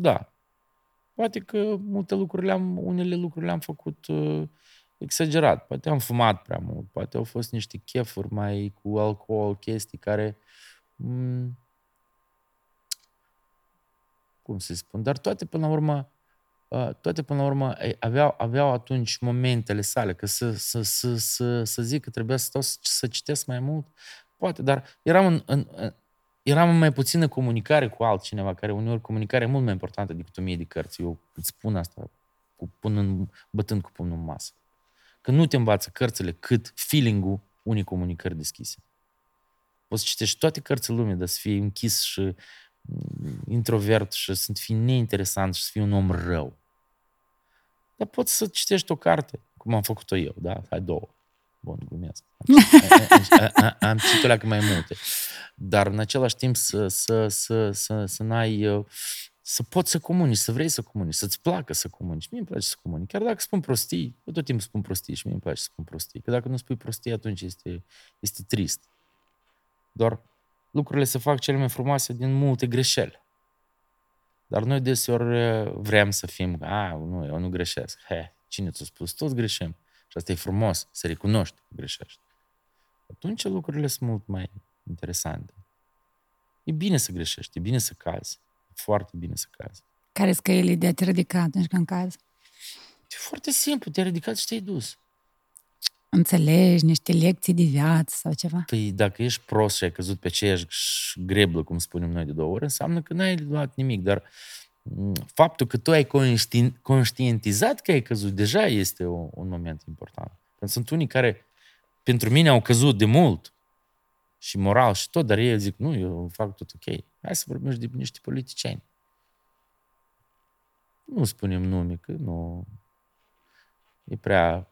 Da. Poate că multe lucruri le-am, unele lucruri le-am făcut uh, exagerat. Poate am fumat prea mult, poate au fost niște chefuri mai cu alcool, chestii care... M- cum să spun? Dar toate până la urmă uh, toate până la urmă ei, aveau, aveau atunci momentele sale, că să, să, să, să, să zic că trebuia să stau să, să citesc mai mult, poate, dar eram în, în, în, eram în mai puțină comunicare cu altcineva, care uneori comunicarea e mult mai importantă decât o mie de cărți. Eu îți spun asta cu, punând, bătând cu pumnul în masă. Că nu te învață cărțile cât feeling-ul unei comunicări deschise. Poți să citești toate cărțile lumii, dar să fii închis și mm, introvert și să fii neinteresant și să fii un om rău. Dar poți să citești o carte, cum am făcut-o eu, da? Hai două. Bun, glumesc. Am, am, am citit o mai multe. Dar în același timp să, să, să, să, să n-ai... uh, Să poți să comunici, să vrei să comunici, să-ți placă să comunici. Mie îmi place să comunic. Chiar dacă spun prostii, eu tot timpul spun prostii și mie îmi place să spun prostii. Că dacă nu spui prostii, atunci este, este trist. Doar lucrurile se fac cele mai frumoase din multe greșeli. Dar noi deseori uh, vrem să fim, a, nu, eu nu greșesc. He, cine ți-a spus? Toți greșim. Și asta e frumos, să recunoști că greșești. Atunci lucrurile sunt mult mai interesante. E bine să greșești, e bine să cazi. E foarte bine să cazi. Care sunt căile de a te ridica atunci când cazi? E foarte simplu, te-ai ridicat și te-ai dus. Înțelegi niște lecții de viață sau ceva? Păi dacă ești prost și ai căzut pe aceeași greblă, cum spunem noi de două ore, înseamnă că n-ai luat nimic, dar m, faptul că tu ai conștien- conștientizat că ai căzut deja este o, un moment important. Pentru sunt unii care pentru mine au căzut de mult și moral și tot, dar ei zic, nu, eu fac tot ok. Hai să vorbim și de niște politicieni. Nu spunem nume, că nu... E prea,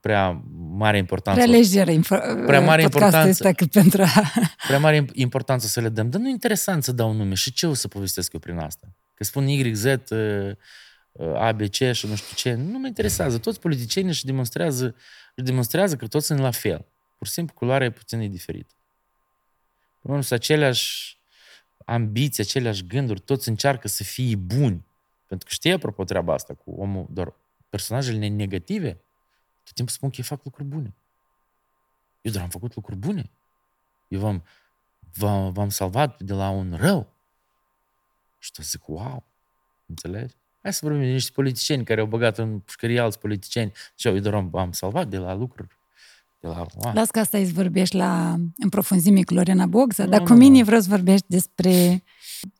prea mare importanță. Prea lejeră info- Prea mare podcastul importanță. ăsta cât pentru a... prea mare importanță să le dăm. Dar nu e interesant să dau nume. Și ce o să povestesc eu prin asta? Că spun Y, Z, uh, uh, ABC și nu știu ce. Nu mă interesează. Toți politicienii își demonstrează, își demonstrează că toți sunt la fel. Pur și simplu, culoarea e puțin e diferită. Până la sunt aceleași ambiții, aceleași gânduri. Toți încearcă să fie buni. Pentru că știi, apropo, treaba asta cu omul, doar personajele negative, tot timpul spun că ei fac lucruri bune. Eu doar am făcut lucruri bune. Eu v-am, v-am, v-am salvat de la un rău. Și tu zic, wow, înțelegi? Hai să vorbim de niște politicieni care au băgat în pușcărie alți politicieni. Și eu doar am, am salvat de la lucruri. De la, wow. Las că asta îți vorbești la, în profunzime cu Lorena Bogza, Nu, dar nu, cu nu. mine vreau să vorbești despre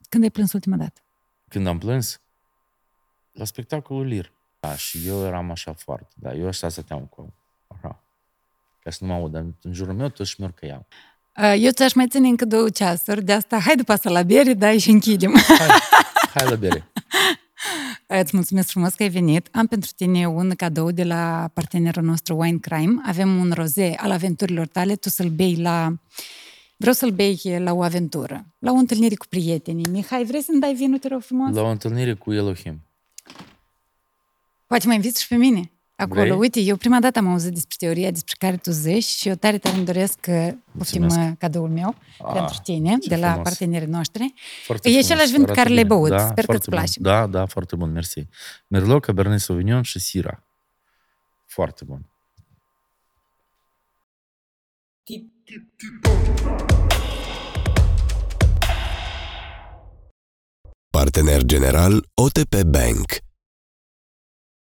când ai plâns ultima dată. Când am plâns, la spectacolul Lir. Da, și eu eram așa foarte, da, eu așa stăteam cu, așa, ca să nu mă aud, dar în jurul meu toți șmiorcăiau. Uh, Eu ți-aș mai ține încă două ceasuri, de asta hai după asta la bere, da, și închidem. Hai, [laughs] hai la bere. Îți mulțumesc frumos că ai venit. Am pentru tine un cadou de la partenerul nostru Wine Crime. Avem un roze al aventurilor tale, tu să-l bei la... Vreau să-l bei la o aventură, la o întâlnire cu prietenii. Mihai, vrei să-mi dai vinul, te rog frumos? La o întâlnire cu Elohim. Poate mă inviți și pe mine. Acolo. Vrei? Uite, eu prima dată am auzit despre teoria despre care tu zici și eu tare tare îmi doresc că poftim Mulțumesc. uh, cadoul meu Ah, pentru tine, ce de la frumos. partenerii noștri. Foarte E frumos, același vin pe arată care le-ai bine. băut. Da, Sper că foarte îți bun. place. Da, da, foarte bun, mersi. Merlot, Cabernet Sauvignon și Syrah. Foarte bun. Partener general OTP Bank.